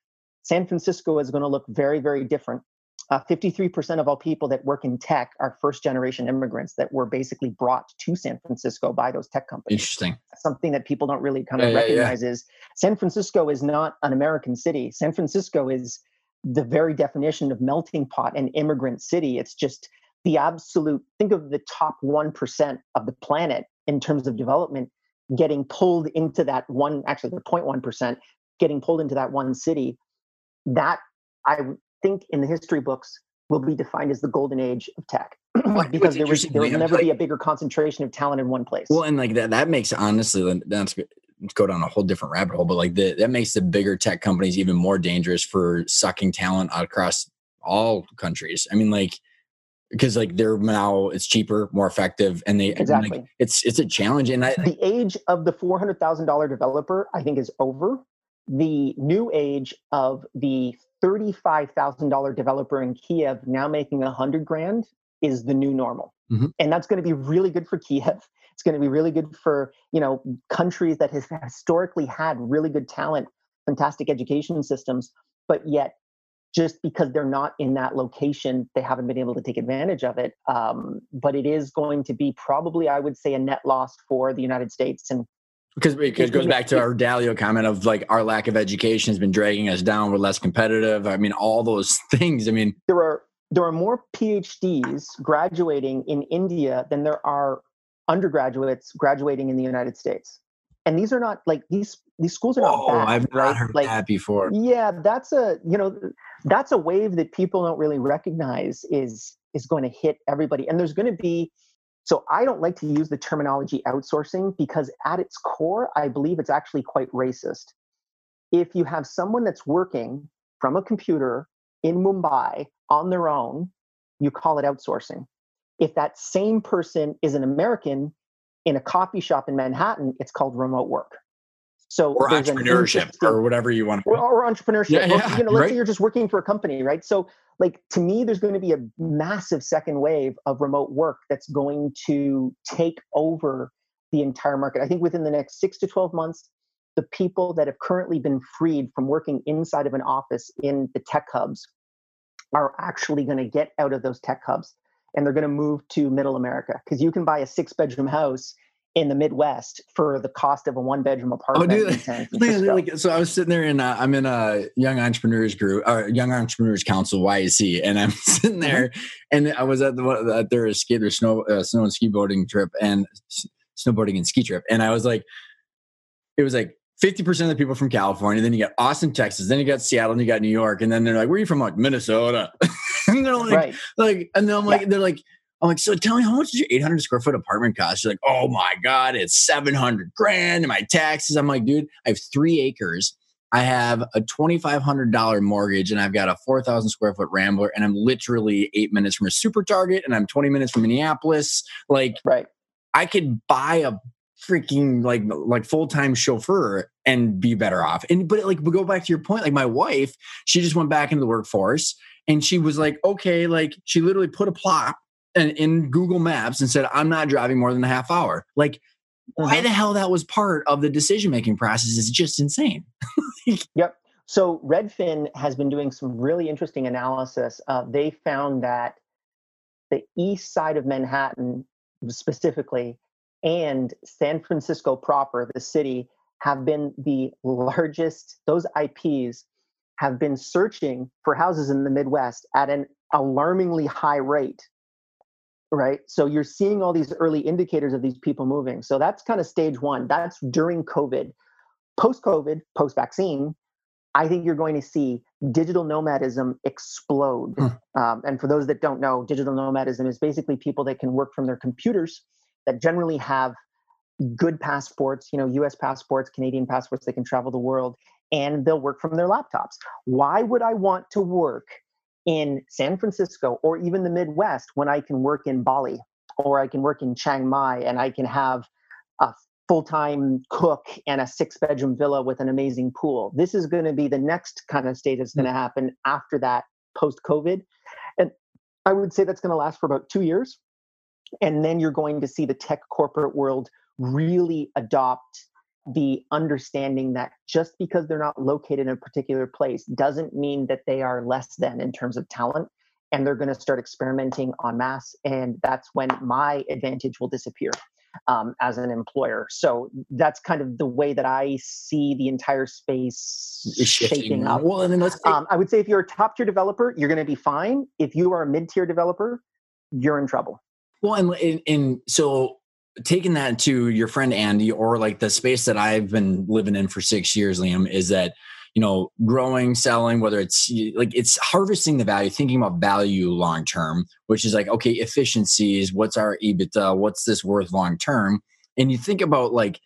San Francisco is going to look very, very different. Uh, 53% of all people that work in tech are first generation immigrants that were basically brought to San Francisco by those tech companies. Interesting. Something that people don't really kind of yeah, recognize yeah, yeah. is San Francisco is not an American city. San Francisco is the very definition of melting pot and immigrant city. It's just the absolute, think of the top 1% of the planet in terms of development getting pulled into that one, actually the 0.1%, getting pulled into that one city that I think in the history books will be defined as the golden age of tech because there was there will never like, be a bigger concentration of talent in one place. Well, and like that that makes honestly that's go down a whole different rabbit hole, but like the, that makes the bigger tech companies even more dangerous for sucking talent across all countries. I mean, like because like they're now it's cheaper, more effective, and they exactly like, it's it's a challenge. And I, the age of the four hundred thousand dollar developer, I think, is over the new age of the $35,000 developer in Kiev now making hundred grand is the new normal. Mm-hmm. And that's going to be really good for Kiev. It's going to be really good for, you know, countries that have historically had really good talent, fantastic education systems, but yet just because they're not in that location, they haven't been able to take advantage of it. Um, but it is going to be probably, I would say, a net loss for the United States and because it goes back to our Dalio comment of like our lack of education has been dragging us down. We're less competitive. I mean, all those things. I mean, there are there are more PhDs graduating in India than there are undergraduates graduating in the United States. And these are not like these these schools are not bad. I've not right? heard like, that before. Yeah, that's a you know that's a wave that people don't really recognize is is going to hit everybody. And there's going to be so I don't like to use the terminology outsourcing because at its core, I believe it's actually quite racist. If you have someone that's working from a computer in Mumbai on their own, you call it outsourcing. If that same person is an American in a coffee shop in Manhattan, it's called remote work. So or entrepreneurship or whatever you want to or, or entrepreneurship. Yeah, yeah, you know, let's right? say you're just working for a company, right? So like to me, there's going to be a massive second wave of remote work that's going to take over the entire market. I think within the next six to 12 months, the people that have currently been freed from working inside of an office in the tech hubs are actually going to get out of those tech hubs and they're going to move to middle America because you can buy a six bedroom house in the Midwest for the cost of a one bedroom oh, apartment. Oh, dude, like, so I was sitting there and uh, I'm in a young entrepreneurs group or young entrepreneurs council YEC, and I'm sitting mm-hmm. there and I was at the at their skate their snow uh, snow and ski boarding trip and snowboarding and ski trip, and I was like, it was like. 50% of the people from California, then you got Austin, Texas, then you got Seattle, and you got New York, and then they're like, Where are you from? like, Minnesota. and they're like, right. like, and then I'm like, yeah. they're like, I'm like, so tell me, how much your 800 square foot apartment cost? She's like, oh my God, it's 700 grand and my taxes. I'm like, dude, I have three acres. I have a $2,500 mortgage and I've got a 4,000 square foot Rambler and I'm literally eight minutes from a super target and I'm 20 minutes from Minneapolis. Like, right. I could buy a freaking like like full-time chauffeur and be better off. And but like we go back to your point, like my wife, she just went back into the workforce and she was like, okay, like she literally put a plot and in Google Maps and said, I'm not driving more than a half hour. Like, uh-huh. why the hell that was part of the decision making process is just insane. yep. So Redfin has been doing some really interesting analysis. Uh, they found that the east side of Manhattan, specifically, and San Francisco proper, the city, have been the largest, those IPs have been searching for houses in the Midwest at an alarmingly high rate right? So you're seeing all these early indicators of these people moving. So that's kind of stage one. That's during covid. Post covid post vaccine i think you're going to see digital nomadism explode. Hmm. um, and for those that don't know digital nomadism is basically people that can work from their computers that generally have good passports you know us passports canadian passports they can travel the world and they'll work from their laptops. Why would I want to work in San Francisco or even the Midwest when I can work in Bali or I can work in Chiang Mai and I can have a full-time cook and a six-bedroom villa with an amazing pool. This is going to be the next kind of state that's going to mm. happen after that post-COVID. And I would say that's going to last for about 2 years. And then you're going to see the tech corporate world really adopt the understanding that just because they're not located in a particular place doesn't mean that they are less than in terms of talent and they're going to start experimenting en masse and that's when my advantage will disappear um, as an employer. So that's kind of the way that i see the entire space shaping up. Well and then let's take- um, i would say if you're a top tier developer you're going to be fine. If you are a mid tier developer you're in trouble. Well and, and, and so taking that to your friend Andy or like the space that I've been living in for six years, Liam, is that you know growing selling whether it's like it's harvesting the value thinking about value long term which is like okay efficiencies what's our ebitda what's this worth long term? And you think about like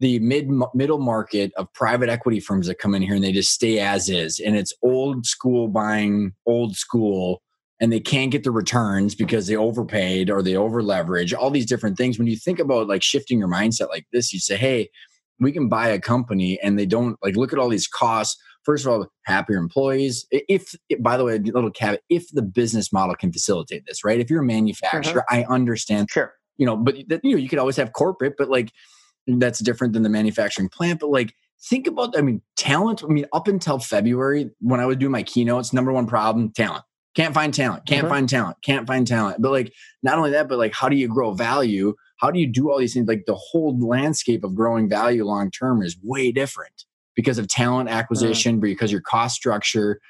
the mid middle market of private equity firms that come in here and they just stay as is and it's old school buying old school and they can't get the returns because they overpaid or they over leverage all these different things. When you think about like shifting your mindset like this you say hey we can buy a company and they don't like look at all these costs. First of all happier employees. If by the way a little caveat if the business model can facilitate this right? If you're a manufacturer mm-hmm. i understand sure. you know but that, you know you could always have corporate but like that's different than the manufacturing plant. But like think about i mean talent i mean up until february when i would do my keynotes number one problem talent can't find talent, can't mm-hmm. find talent, can't find talent. But like, not only that, but like, how do you grow value? How do you do all these things? Like, the whole landscape of growing value long term is way different because of talent acquisition, mm-hmm. because your cost structure.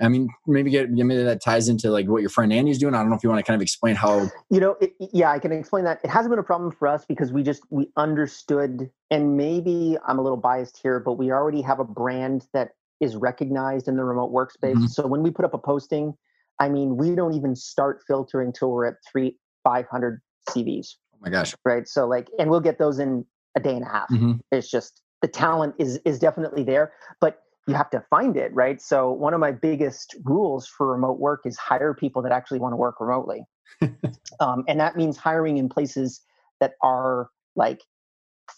I mean, maybe get maybe that ties into like what your friend Andy's doing. I don't know if you want to kind of explain how. You know, it, yeah, I can explain that. It hasn't been a problem for us because we just we understood, and maybe I'm a little biased here, but we already have a brand that is recognized in the remote workspace. Mm-hmm. So when we put up a posting, I mean, we don't even start filtering till we're at three, 500 CVs. Oh my gosh. Right. So like, and we'll get those in a day and a half. Mm-hmm. It's just the talent is is definitely there, but you have to find it, right? So one of my biggest rules for remote work is hire people that actually want to work remotely, um, and that means hiring in places that are like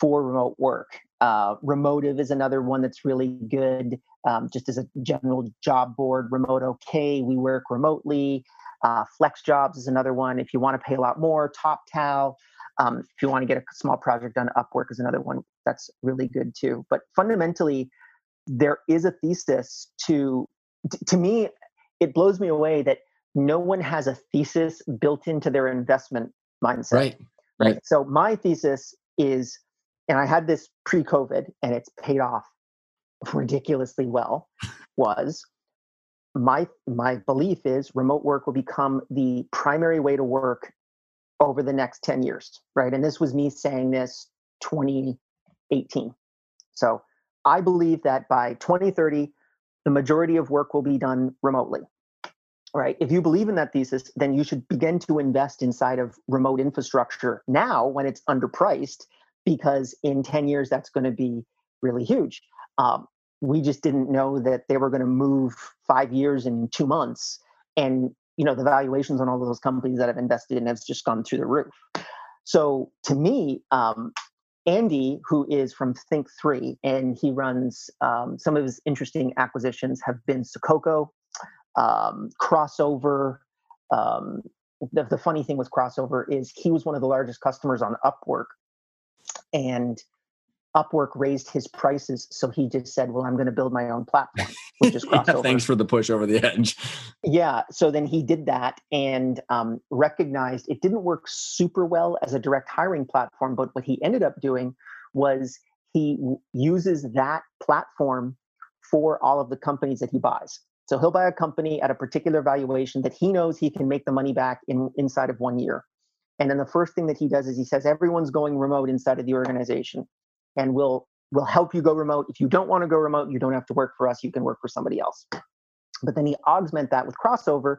for remote work. Uh, Remotive is another one that's really good um, just as a general job board, Remote OK, we work remotely. Uh, Flex Jobs is another one. If you want to pay a lot more, Toptal. Um, if you want to get a small project done, Upwork is another one that's really good too. But fundamentally, there is a thesis to, to me, it blows me away that no one has a thesis built into their investment mindset. Right. Right. So my thesis is, and I had this pre-COVID, and it's paid off ridiculously well was my my belief is remote work will become the primary way to work over the next 10 years right? And this was me saying this 2018 so i believe that by 2030 the majority of work will be done remotely right? If you believe in that thesis then you should begin to invest inside of remote infrastructure now when it's underpriced because in 10 years that's going to be really huge um, we just didn't know that they were going to move five years in two months. And you know the valuations on all of those companies that I've invested in has just gone through the roof. So to me, um, Andy, who is from Think Three, and he runs um, some of his interesting acquisitions have been Sococo, um, Crossover. Um, the, the funny thing with Crossover is he was one of the largest customers on Upwork, and Upwork raised his prices, so he just said, "Well, I'm going to build my own platform," which is crossover. yeah, thanks for the push over the edge. Yeah, so then he did that and um, recognized it didn't work super well as a direct hiring platform, but what he ended up doing was he uses that platform for all of the companies that he buys. So he'll buy a company at a particular valuation that he knows he can make the money back in inside of one year. And then the first thing that he does is he says everyone's going remote inside of the organization and we'll we'll help you go remote. If you don't want to go remote, you don't have to work for us. You can work for somebody else. But then he augment that with crossover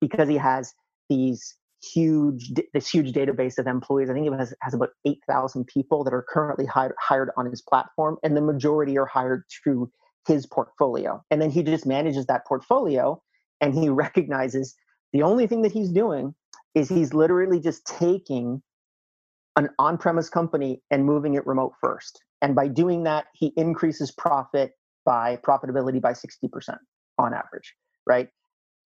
because he has these huge this huge database of employees. I think it has, has about 8,000 people that are currently hired, hired on his platform and the majority are hired through his portfolio. And then he just manages that portfolio and he recognizes the only thing that he's doing is he's literally just taking an on premise company and moving it remote first. And by doing that, he increases profit by profitability by 60% on average, right?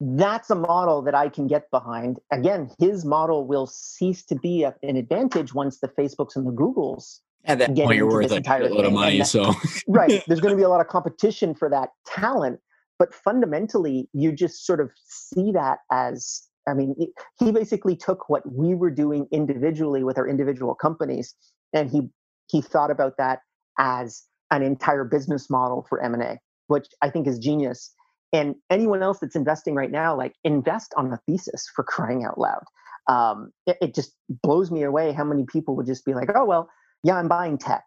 That's a model that I can get behind. Again, his model will cease to be a, an advantage once the Facebooks and the Googles at that point you're worth a lot of money. That, so right, there's going to be a lot of competition for that talent, but fundamentally, you just sort of see that as I mean, he basically took what we were doing individually with our individual companies, and he he thought about that as an entire business model for M&A, which I think is genius. And anyone else that's investing right now, like invest on a thesis for crying out loud. Um, it, it just blows me away how many people would just be like, "Oh well, yeah, I'm buying tech."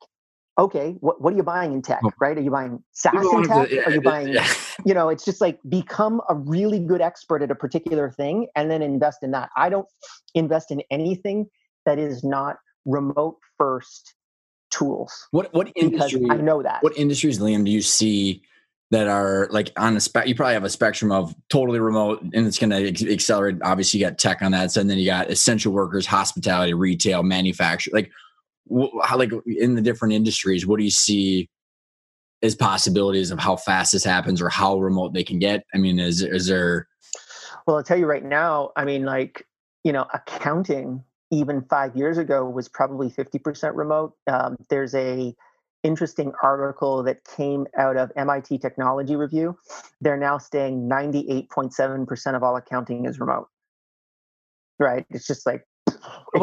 okay, what, what are you buying in tech, right? Are you buying SaaS in tech? To, yeah, are you buying, yeah. You know, it's just like become a really good expert at a particular thing and then invest in that. I don't invest in anything that is not remote first tools. What what industry I know that. What industries, Liam, do you see that are like on the spec you probably have a spectrum of totally remote and it's going to accelerate obviously you got tech on that side and then you got essential workers hospitality retail manufacturing like how like in the different industries what do you see as possibilities of how fast this happens or how remote they can get. I mean is is there well i'll tell you right now i mean like you know accounting even five years ago was probably 50% remote. Um, there's a interesting article that came out of mit technology review. They're now saying 98.7% of all accounting is remote. Right? It's just like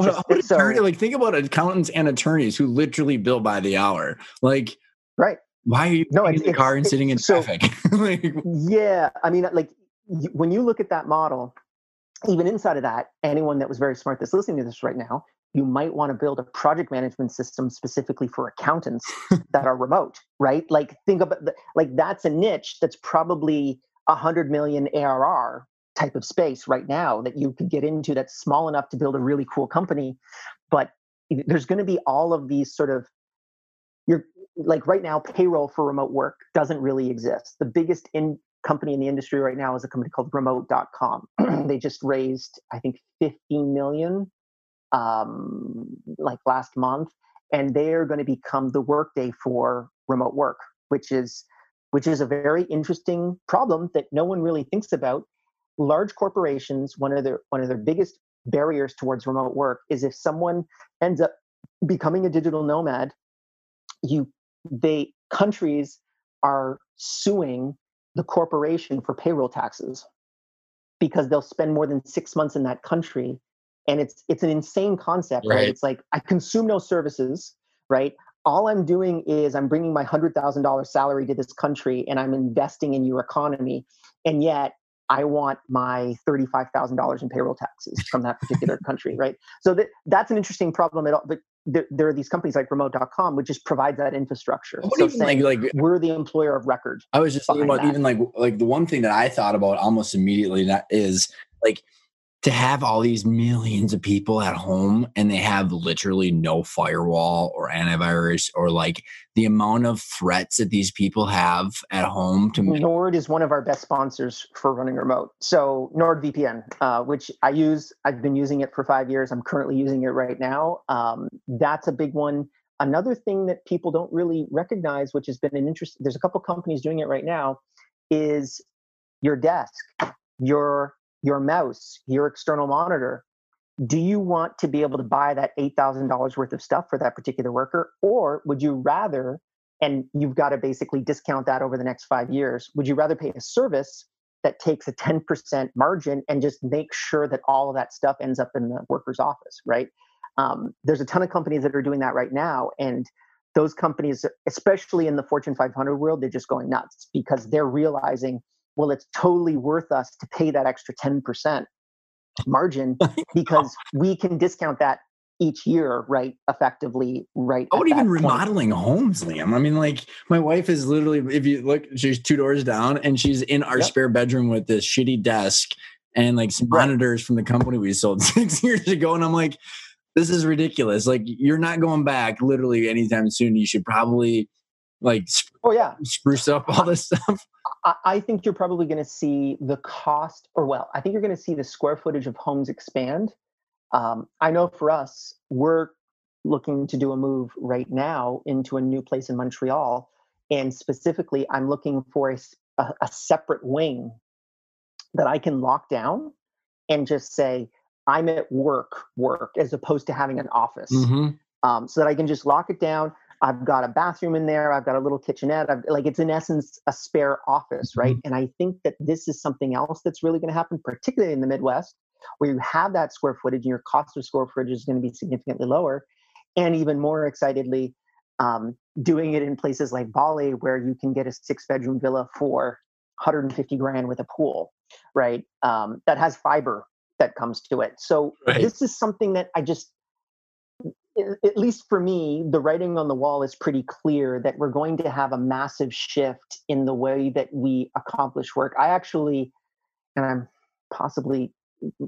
just, so, like think about accountants and attorneys who literally bill by the hour. Like, right? Why are you no, in the car and sitting in so, traffic? like, yeah, I mean, like when you look at that model, even inside of that, anyone that was very smart that's listening to this right now, you might want to build a project management system specifically for accountants that are remote, right? Like think about the, like that's a niche that's probably a hundred million ARR type of space right now that you could get into that's small enough to build a really cool company but there's going to be all of these sort of you're like right now payroll for remote work doesn't really exist. The biggest in company in the industry right now is a company called remote.com they just raised i think 15 million um, like last month and they're going to become the workday for remote work which is which is a very interesting problem that no one really thinks about. Large corporations, one of their one of their biggest barriers towards remote work is if someone ends up becoming a digital nomad, you they countries are suing the corporation for payroll taxes because they'll spend more than six months in that country and it's it's an insane concept right, right? it's like i consume no services right all i'm doing is i'm bringing my $100000 salary to this country and i'm investing in your economy and yet I want my $35,000 in payroll taxes from that particular country, right? So that, that's an interesting problem at all. But there, there, are these companies like remote.com, which just provides that infrastructure. What so saying, like, like, we're the employer of record. I was just thinking about that. even like, like the one thing that I thought about almost immediately that is like, to have all these millions of people at home and they have literally no firewall or antivirus or like the amount of threats that these people have at home to Nord is one of our best sponsors for running remote. So NordVPN, uh, which I use, I've been using it for five years. I'm currently using it right now. Um, that's a big one. Another thing that people don't really recognize, which has been an interest, there's a couple companies doing it right now, is your desk, your your mouse, your external monitor, do you want to be able to buy that $8,000 worth of stuff for that particular worker? Or would you rather, and you've got to basically discount that over the next five years, would you rather pay a service that takes a 10% margin and just make sure that all of that stuff ends up in the worker's office, right? Um, there's a ton of companies that are doing that right now. And those companies, especially in the Fortune 500 world, they're just going nuts because they're realizing well, it's totally worth us to pay that extra 10% margin because we can discount that each year, right? Effectively, right? Oh, even remodeling point. homes, Liam. I mean, like my wife is literally, if you look, she's two doors down and she's in our yep. spare bedroom with this shitty desk and like some right. monitors from the company we sold six years ago. And I'm like, this is ridiculous. Like, you're not going back literally anytime soon. You should probably like oh yeah. spruce up all this stuff? I, I think you're probably going to see the cost or well i think you're going to see the square footage of homes expand. Um, i know for us we're looking to do a move right now into a new place in montreal and specifically i'm looking for a, a, a separate wing that i can lock down and just say i'm at work work as opposed to having an office. Mm-hmm. um, so that i can just lock it down I've got a bathroom in there. I've got a little kitchenette. I've, like it's in essence a spare office, right? Mm-hmm. And I think that this is something else that's really going to happen, particularly in the Midwest, where you have that square footage and your cost of square footage is going to be significantly lower. And even more excitedly, um, doing it in places like Bali, where you can get a six bedroom villa for 150 grand with a pool, right? Um, that has fiber that comes to it. So right. this is something that I just at least for me, the writing on the wall is pretty clear that we're going to have a massive shift in the way that we accomplish work. I actually, and I'm possibly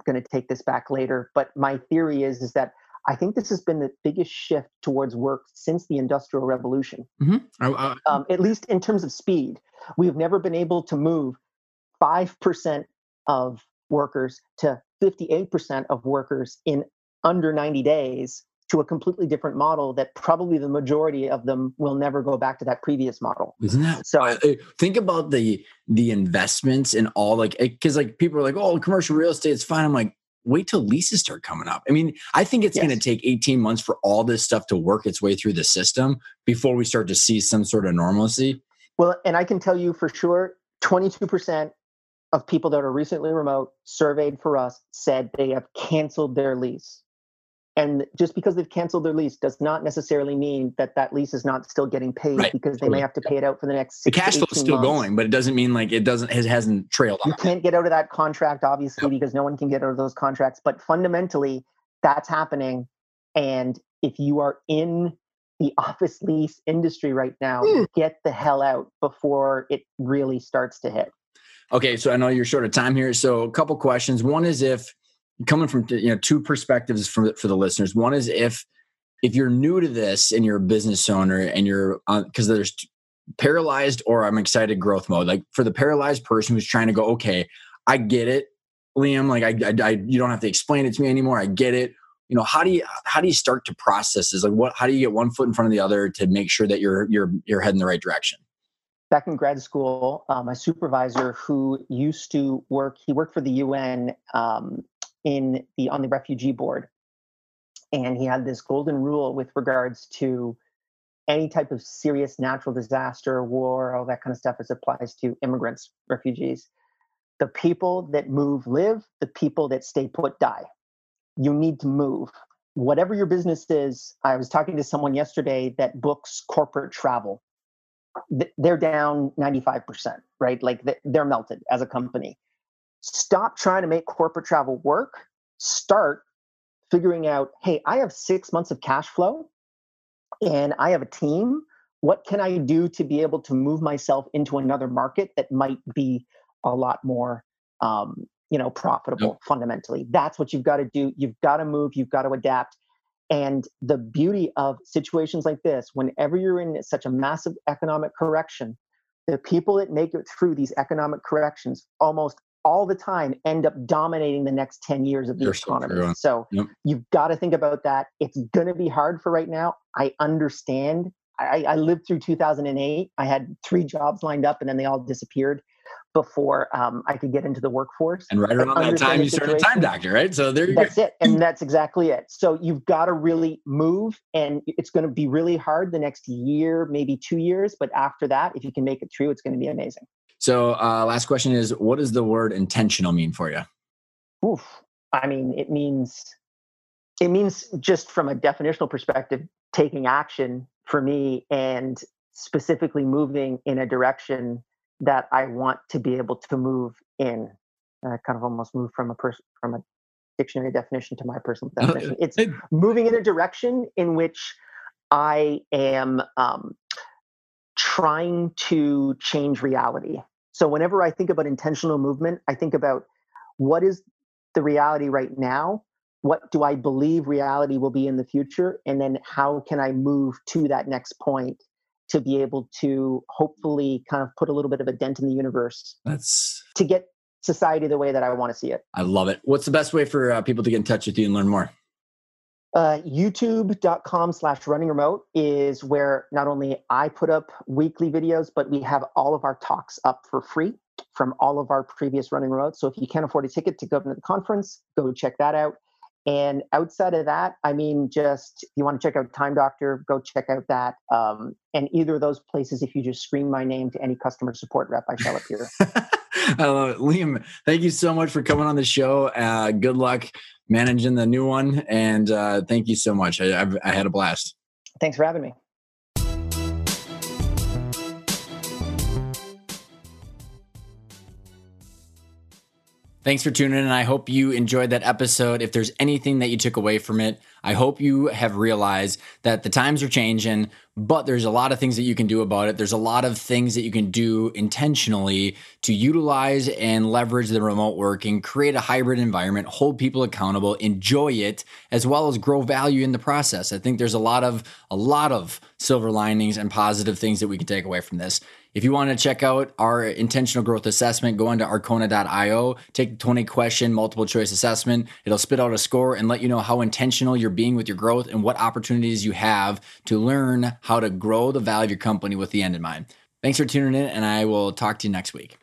going to take this back later, but my theory is is that I think this has been the biggest shift towards work since the Industrial Revolution. Mm-hmm. Uh, um, at least in terms of speed, we've never been able to move five percent of workers to 58% of workers in under 90 days to a completely different model that probably the majority of them will never go back to that previous model. Isn't that so? think about the the investments and all like because like people are like, oh, commercial real estate is fine. I'm like, wait till leases start coming up. I mean, I think it's yes. going to take 18 months for all this stuff to work its way through the system before we start to see some sort of normalcy. Well, and I can tell you for sure, 22% of people that are recently remote surveyed for us said they have canceled their lease. And just because they've canceled their lease does not necessarily mean that that lease is not still getting paid right. because they may have to pay it out for the next. the cash flow is still months. going, but it doesn't mean like it doesn't it hasn't trailed off. You can't get out of that contract, obviously, because no one can get out of those contracts. But fundamentally, that's happening. And if you are in the office lease industry right now, mm. get the hell out before it really starts to hit. Okay, so I know you're short of time here. So a couple questions. One is if coming from you know two perspectives for for the listeners. One is if if you're new to this and you're a business owner and you're because uh, there's paralyzed or I'm excited growth mode. Like for the paralyzed person who's trying to go, okay, I get it, Liam. Like I, I, I you don't have to explain it to me anymore. I get it. You know, how do you how do you start to process this? Like what how do you get one foot in front of the other to make sure that you're you're you're heading the right direction? Back in grad school, uh, my supervisor who used to work, he worked for the UN um, in the on the refugee board. And he had this golden rule with regards to any type of serious natural disaster war all that kind of stuff as applies to immigrants refugees. The people that move live the people that stay put die. You need to move. Whatever your business is i was talking to someone yesterday that books corporate travel. They're down 95% right? Like they're melted as a company stop trying to make corporate travel work start figuring out hey i have six months of cash flow and i have a team. What can i do to be able to move myself into another market that might be a lot more um, you know profitable yep. fundamentally? That's what you've got to do. You've got to move. You've got to adapt. And the beauty of situations like this whenever you're in such a massive economic correction the people that make it through these economic corrections almost all the time end up dominating the next 10 years of the You're economy. So, so yep. you've got to think about that. It's going to be hard for right now. I understand. I, I, lived through 2008. I had three jobs lined up and then they all disappeared before um, I could get into the workforce. And right around that time, you started Time Doctor, right? So there you that's go. it. And that's exactly it. So you've got to really move and it's going to be really hard the next year, maybe two years. But after that, if you can make it through, it's going to be amazing. So, uh, last question is what does the word intentional mean for you? Oof. I mean, it means it means just from a definitional perspective, taking action for me and specifically moving in a direction that I want to be able to move in. Uh, kind of almost move from a person from a dictionary definition to my personal oh, definition. It's moving in a direction in which I am um, trying to change reality. So whenever I think about intentional movement, I think about what is the reality right now? What do I believe reality will be in the future? And then how can I move to that next point to be able to hopefully kind of put a little bit of a dent in the universe. That's to get society the way that I want to see it. I love it. What's the best way for uh, people to get in touch with you and learn more? Uh, youtube.com slash running remote is where not only I put up weekly videos, but we have all of our talks up for free from all of our previous running remotes. So if you can't afford a ticket to go to the conference, go check that out. And outside of that, I mean, just if you want to check out Time Doctor, go check out that. Um, and either of those places, if you just scream my name to any customer support rep, I shall appear. I love it. Liam, thank you so much for coming on the show. Uh, good luck managing the new one. And uh, thank you so much. I, I've, I had a blast. Thanks for having me. Thanks for tuning in. I hope you enjoyed that episode. If there's anything that you took away from it, I hope you have realized that the times are changing, but there's a lot of things that you can do about it. There's a lot of things that you can do intentionally to utilize and leverage the remote working, create a hybrid environment, hold people accountable, enjoy it, as well as grow value in the process. I think there's a lot of a lot of silver linings and positive things that we can take away from this. If you want to check out our intentional growth assessment, go into arkona.io, take the 20 question multiple choice assessment. It'll spit out a score and let you know how intentional you're being with your growth and what opportunities you have to learn how to grow the value of your company with the end in mind. Thanks for tuning in, and I will talk to you next week.